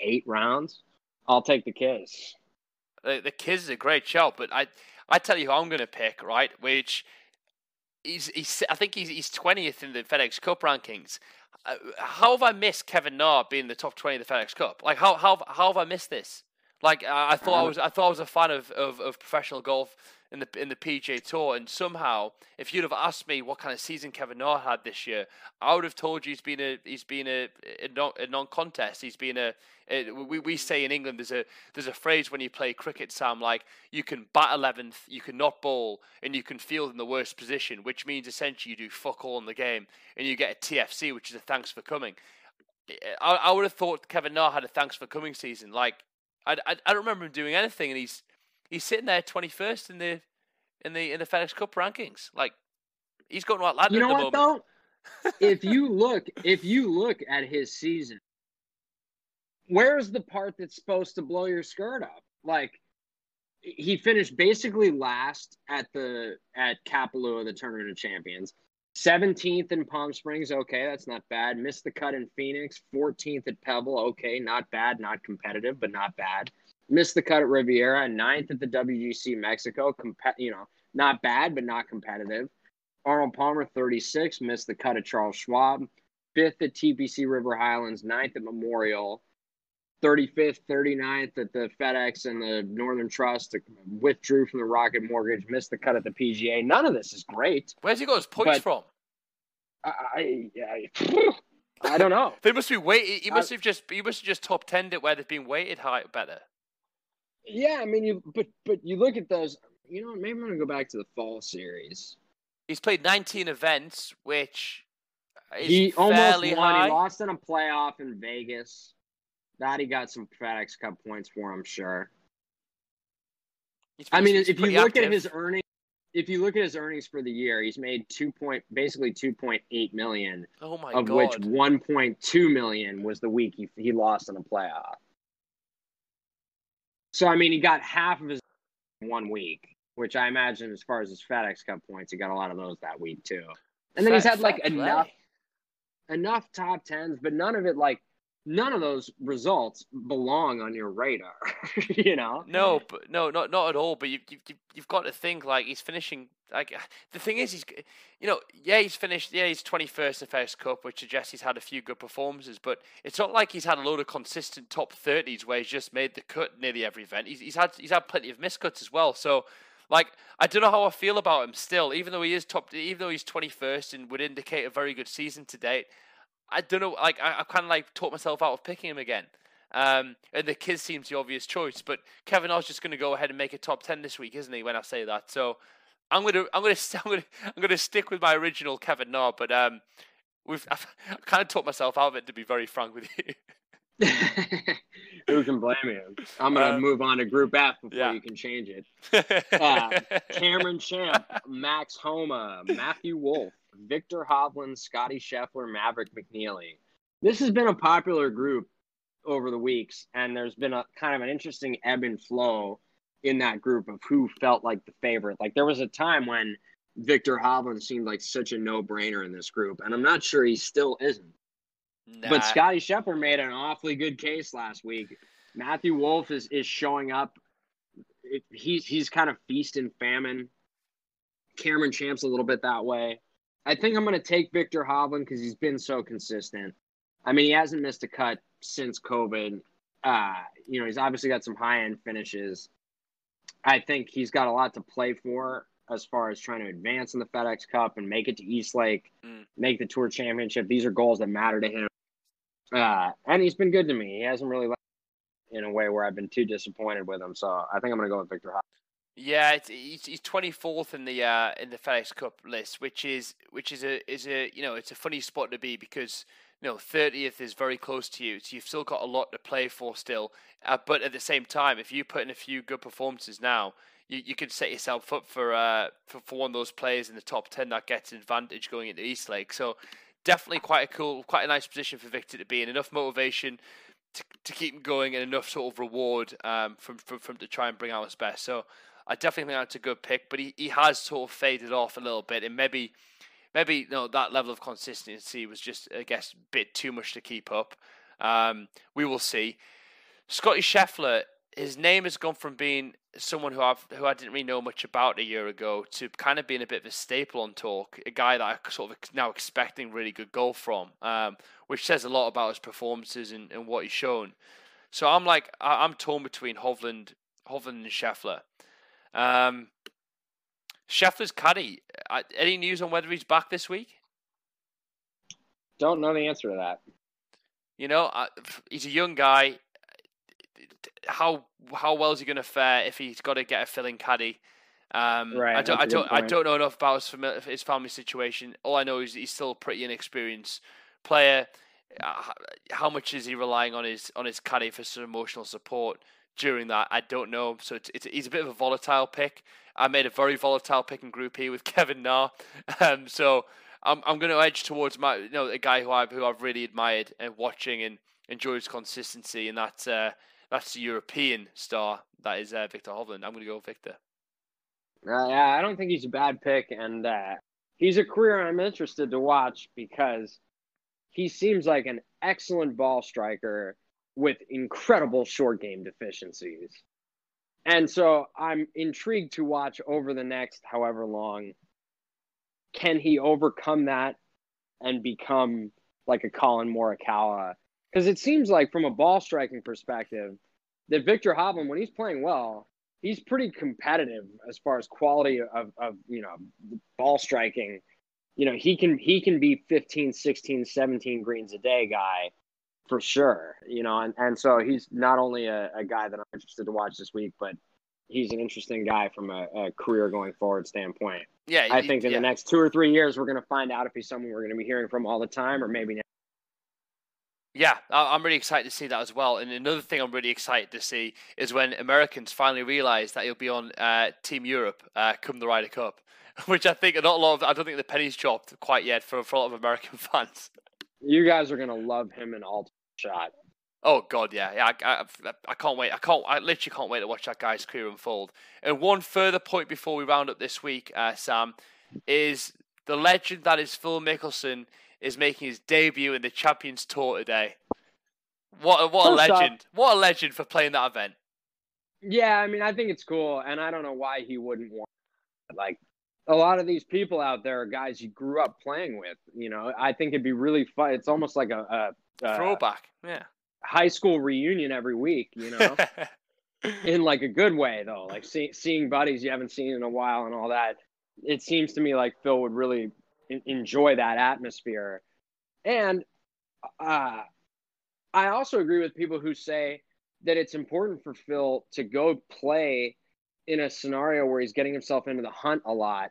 eight rounds? I'll take the Kiz. the, the Kiz is a great shout, but I I tell you who I'm going to pick, right? Which he's he's I think he's he's twentieth in the FedEx Cup rankings. Uh, how have I missed Kevin Na being the top twenty of the FedEx Cup? Like how how how have I missed this? Like I, I thought I was I thought I was a fan of, of, of professional golf in the in the PGA Tour, and somehow if you'd have asked me what kind of season Kevin Na had this year, I would have told you he's been a he's been a, a, non, a non-contest. He's been a, a we, we say in England there's a there's a phrase when you play cricket, Sam, like you can bat eleventh, you can not bowl, and you can field in the worst position, which means essentially you do fuck all in the game, and you get a TFC, which is a thanks for coming. I, I would have thought Kevin Na had a thanks for coming season. Like I, I, I don't remember him doing anything, and he's he's sitting there twenty first in the in the in the FedEx Cup rankings. Like he's going Atlanta You know at the what moment. though? (laughs) if you look, if you look at his season, where's the part that's supposed to blow your skirt up? Like he finished basically last at the at Kapalua, the Tournament of Champions. 17th in Palm Springs, okay, that's not bad. Missed the cut in Phoenix. 14th at Pebble, okay, not bad, not competitive, but not bad. Missed the cut at Riviera. Ninth at the WGC Mexico, comp- you know, not bad, but not competitive. Arnold Palmer, 36, missed the cut at Charles Schwab. Fifth at TPC River Highlands, ninth at Memorial. 35th, 39th at the FedEx and the Northern Trust. Withdrew from the Rocket Mortgage, missed the cut at the PGA. None of this is great. Where's he got his points But- from? I, I, I don't know. (laughs) They must be weighted. He I- must have just he must have just top tenned it where they've been weighted high better. Yeah, I mean, you but but you look at those. You know, maybe I'm gonna go back to the fall series. He's played 19 events, which is he almost won. high. He lost in a playoff in Vegas. That he got some FedEx Cup points for, I'm sure. I mean, if you look active. at his earnings, if you look at his earnings for the year, he's made two point basically two point eight million. Oh my of God. which one point two million was the week he he lost in a playoff. So I mean, he got half of his one week, which I imagine, as far as his FedEx Cup points, he got a lot of those that week too. And then he's had like enough enough top tens, but none of it like none of those results belong on your radar. (laughs) you know? No, but no, not not at all. But you you you've got to think like he's finishing. Like the thing is, he's you know yeah he's finished yeah he's twenty first in first Cup, which suggests he's had a few good performances. But it's not like he's had a load of consistent top thirties where he's just made the cut nearly every event. He's he's had he's had plenty of miscuts as well. So. Like I don't know how I feel about him still, even though he is top, even though he's twenty first and would indicate a very good season to date. I don't know. Like I, I kind of like taught myself out of picking him again. Um, and the Kiz seems the obvious choice, but Kevin Na's just going to go ahead and make a top ten this week, isn't he? When I say that, so I'm gonna I'm gonna (laughs) I'm gonna I'm gonna stick with my original Kevin Na, but um, we've (laughs) I've, kind of taught myself out of it to be very frank with you. (laughs) Who can blame you? I'm gonna um, move on to Group F before yeah. you can change it. Uh, Cameron Champ, Max Homa, Matthew Wolff, Viktor Hovland, Scottie Scheffler, Maverick McNealy. This has been a popular group over the weeks, and there's been a kind of an interesting ebb and flow in that group of who felt like the favorite. Like there was a time when Viktor Hovland seemed like such a no-brainer in this group, and I'm not sure he still isn't. Nah. But Scottie Scheffler made an awfully good case last week. Matthew Wolff is is showing up. It, he's he's kind of feast and famine. Cameron Champ's a little bit that way. I think I'm going to take Viktor Hovland because he's been so consistent. I mean, he hasn't missed a cut since COVID. Uh, you know, he's obviously got some high end finishes. I think he's got a lot to play for as far as trying to advance in the FedEx Cup and make it to East Lake, mm. make the Tour Championship. These are goals that matter to him. Uh, and he's been good to me. He hasn't really left in a way where I've been too disappointed with him. So I think I'm going to go with Viktor Hovland. Yeah, it's, he's, he's 24th in the uh, in the FedEx Cup list, which is which is a is a you know it's a funny spot to be because you know 30th is very close to you, so you've still got a lot to play for still. Uh, but at the same time, if you put in a few good performances now, you, you could set yourself up for uh for, for one of those players in the top 10 that gets an advantage going into East Lake. So definitely quite a cool, quite a nice position for Viktor to be in. Enough motivation to, to keep him going and enough sort of reward um from from, from to try and bring out his best. So. I definitely think that's a good pick, but he, he has sort of faded off a little bit, and maybe maybe you know that level of consistency was just I guess a bit too much to keep up. Um, we will see. Scottie Scheffler, his name has gone from being someone who I've who I didn't really know much about a year ago to kind of being a bit of a staple on talk, a guy that I sort of now expecting really good golf from, um, which says a lot about his performances and, and what he's shown. So I'm like I'm torn between Hovland, Hovland and Scheffler. Um, Scheffler's caddy. Uh, any news on whether he's back this week? Don't know the answer to that. You know, uh, he's a young guy. How how well is he going to fare if he's got to get a filling caddy? Um, right, I don't, I don't, I don't know enough about his, his family situation. All I know is he's still a pretty inexperienced player. Uh, how much is he relying on his on his caddy for some emotional support? During that. I don't know. So it's, it's, he's a bit of a volatile pick. I made a very volatile pick in Group E with (laughs) Kevin Na. Um, so I'm I'm going to edge towards my you know a guy who I've who I've really admired and watching and enjoyed his consistency, and that's uh, that's the European star that is uh, Viktor Hovland. I'm going to go Viktor. Uh, yeah, I don't think he's a bad pick, and uh, he's a career I'm interested to watch because he seems like an excellent ball striker with incredible short game deficiencies. And so I'm intrigued to watch over the next however long can he overcome that and become like a Collin Morikawa? Because it seems like from a ball striking perspective that Viktor Hovland, when he's playing well, he's pretty competitive as far as quality of, of you know ball striking. You know, he can he can be 15, 16, 17 greens a day guy for sure. You know, and, and so he's not only a, a guy that I'm interested to watch this week, but he's an interesting guy from a, a career going forward standpoint. Yeah, I think in yeah. the next two or three years, we're going to find out if he's someone we're going to be hearing from all the time, or maybe. Yeah, I'm really excited to see that as well. And another thing I'm really excited to see is when Americans finally realise that he'll be on uh, Team Europe uh, come the Ryder Cup, (laughs) which I think not a lot of I don't think the penny's dropped quite yet for, for a lot of American (laughs) fans. You guys are gonna love him in Ultimate Shot. Oh God, yeah, yeah. I, I, I, can't wait. I can't. I literally can't wait to watch that guy's career unfold. And one further point before we round up this week, uh, Sam, is the legend that is Phil Mickelson is making his debut in the Champions Tour today. What what a legend! Off, what a legend for playing that event. Yeah, I mean, I think it's cool, and I don't know why he wouldn't want. Like a lot of these people out there are guys you grew up playing with. You know, I think it'd be really fun. It's almost like a, a, a throwback. Yeah high school reunion every week, you know, (laughs) in like a good way though, like see, seeing buddies you haven't seen in a while and all that. It seems to me like Phil would really enjoy that atmosphere. And uh, I also agree with people who say that it's important for Phil to go play in a scenario where he's getting himself into the hunt a lot.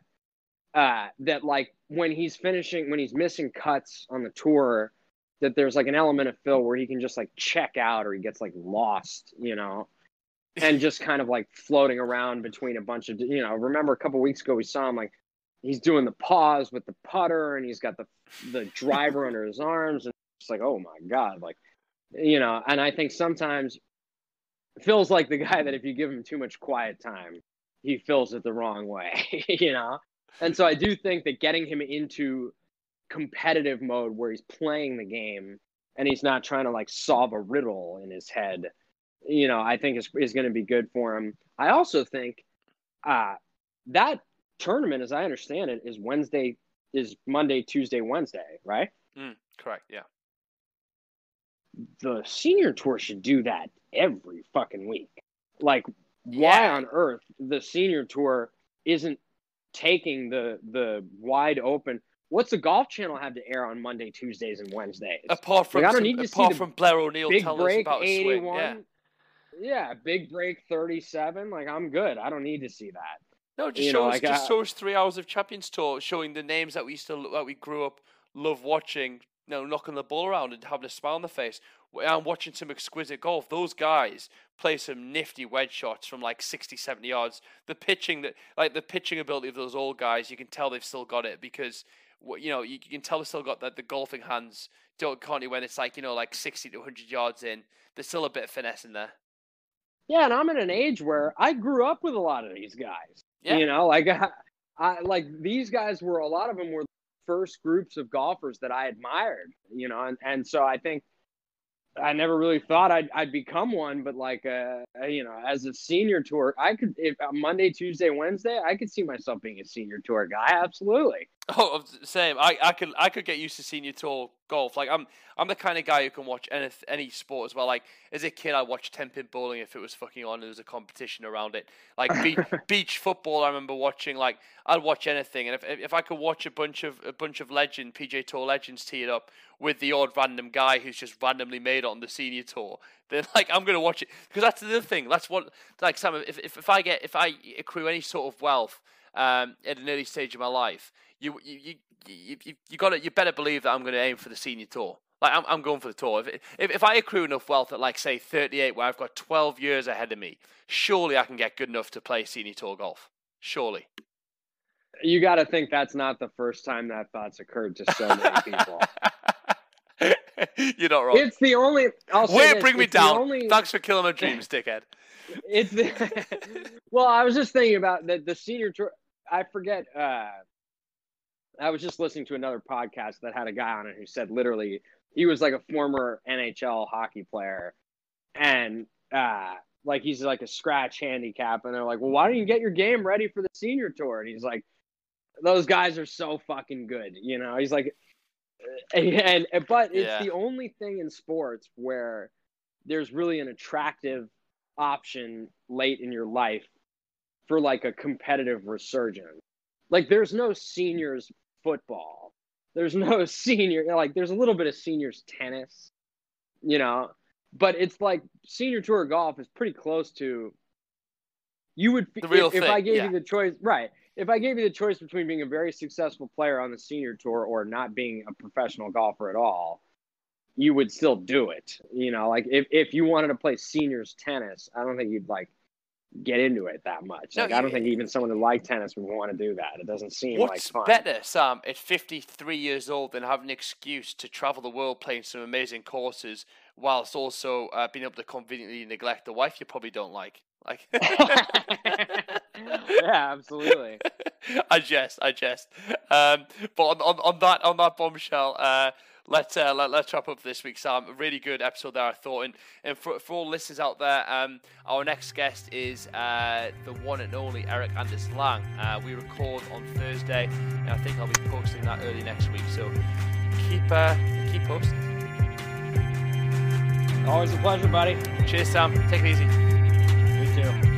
Uh, that like when he's finishing, when he's missing cuts on the tour, that there's like an element of Phil where he can just like check out or he gets like lost, you know, and just kind of like floating around between a bunch of, you know, remember a couple weeks ago we saw him like he's doing the pause with the putter and he's got the the driver (laughs) under his arms and it's like, oh my God, like, you know, and I think sometimes Phil's like the guy that if you give him too much quiet time, he fills it the wrong way, (laughs) you know? And so I do think that getting him into competitive mode where he's playing the game and he's not trying to like solve a riddle in his head, you know, I think is, is going to be good for him. I also think uh, that tournament, as I understand it, is Wednesday, is Monday, Tuesday, Wednesday, right? Mm, correct. Yeah. The senior tour should do that every fucking week. Like, why on earth the senior tour isn't taking the the wide open? What's the Golf Channel have to air on Monday, Tuesdays, and Wednesdays? Apart from like, I don't need to apart see from Blair O'Neal big tell break, us about 81, yeah. yeah, big break thirty seven. Like I'm good. I don't need to see that. No, just you show know, us, like, just show us three hours of Champions Tour, showing the names that we still that we grew up love watching. You know, knocking the ball around and having a smile on the face. I'm watching some exquisite golf. Those guys play some nifty wedge shots from like 60, 70 yards. The pitching that, like the pitching ability of those old guys, you can tell they've still got it because you know, you, can tell they've still got the, the golfing hands. Don't Conti when it's like you know, like sixty to hundred yards in. There's still a bit of finesse in there. Yeah, and I'm in an age where I grew up with a lot of these guys. Yeah. You know, like I, (laughs) I like these guys were a lot of them were first groups of golfers that I admired. You know, and and so I think I never really thought I'd, I'd become one, but like, uh, you know, as a senior tour, I could, if uh, Monday, Tuesday, Wednesday, I could see myself being a senior tour guy. Absolutely. Oh, same. I, I could, I could get used to senior tour golf. Like I'm, I'm the kind of guy who can watch any, any sport as well. Like as a kid, I watched ten pin bowling if it was fucking on. There was a competition around it. Like beach, (laughs) beach football, I remember watching. Like I'd watch anything, and if if I could watch a bunch of a bunch of legend PGA Tour legends tee it up with the odd random guy who's just randomly made it on the senior tour, (laughs) then like I'm gonna watch it because that's the other thing. That's what like some if if, if I get if I accrue any sort of wealth um, at an early stage of my life, you you you you, you, you got to you better believe that I'm going to aim for the senior tour. Like I'm, I'm going for the tour. If, if if I accrue enough wealth at like say 38, where I've got 12 years ahead of me, surely I can get good enough to play senior tour golf. Surely. You got to think that's not the first time that thought's occurred to so many people. (laughs) You're not wrong. It's the only. I'll say Way this, bring me down. Only... Thanks for killing my dreams, (laughs) dickhead. It's the... (laughs) well, I was just thinking about the the senior tour. I forget. Uh, I was just listening to another podcast that had a guy on it who said literally he was like a former NHL hockey player, and uh, like he's like a scratch handicap, and they're like, "Well, why don't you get your game ready for the senior tour?" And he's like, "Those guys are so fucking good," you know. He's like, and, and but it's yeah. the only thing in sports where there's really an attractive option late in your life for like a competitive resurgence. Like there's no seniors football. There's no (laughs) senior like there's a little bit of seniors tennis, you know, but it's like senior tour golf is pretty close to you would the real if, if I gave yeah. you the choice right if I gave you the choice between being a very successful player on the senior tour or not being a professional golfer at all, you would still do it. You know, like if, if you wanted to play seniors tennis, I don't think you'd like get into it that much. No, Like I don't think even someone who likes tennis would want to do that. It doesn't seem like fun. better, Sam, at 53 years old than having an excuse to travel the world playing some amazing courses whilst also uh, being able to conveniently neglect the wife you probably don't like? Like, (laughs) (laughs) yeah, absolutely. I jest, I jest. Um, but on, on, on that on that bombshell, uh, let's uh, let, us wrap up this week, Sam. A really good episode there, I thought. And and for, for all listeners out there, um, our next guest is uh, the one and only Erik Anders Lang. Uh, we record on Thursday, and I think I'll be posting that early next week. So keep uh, keep posting. Always a pleasure, buddy. Cheers, Sam. Take it easy. You too.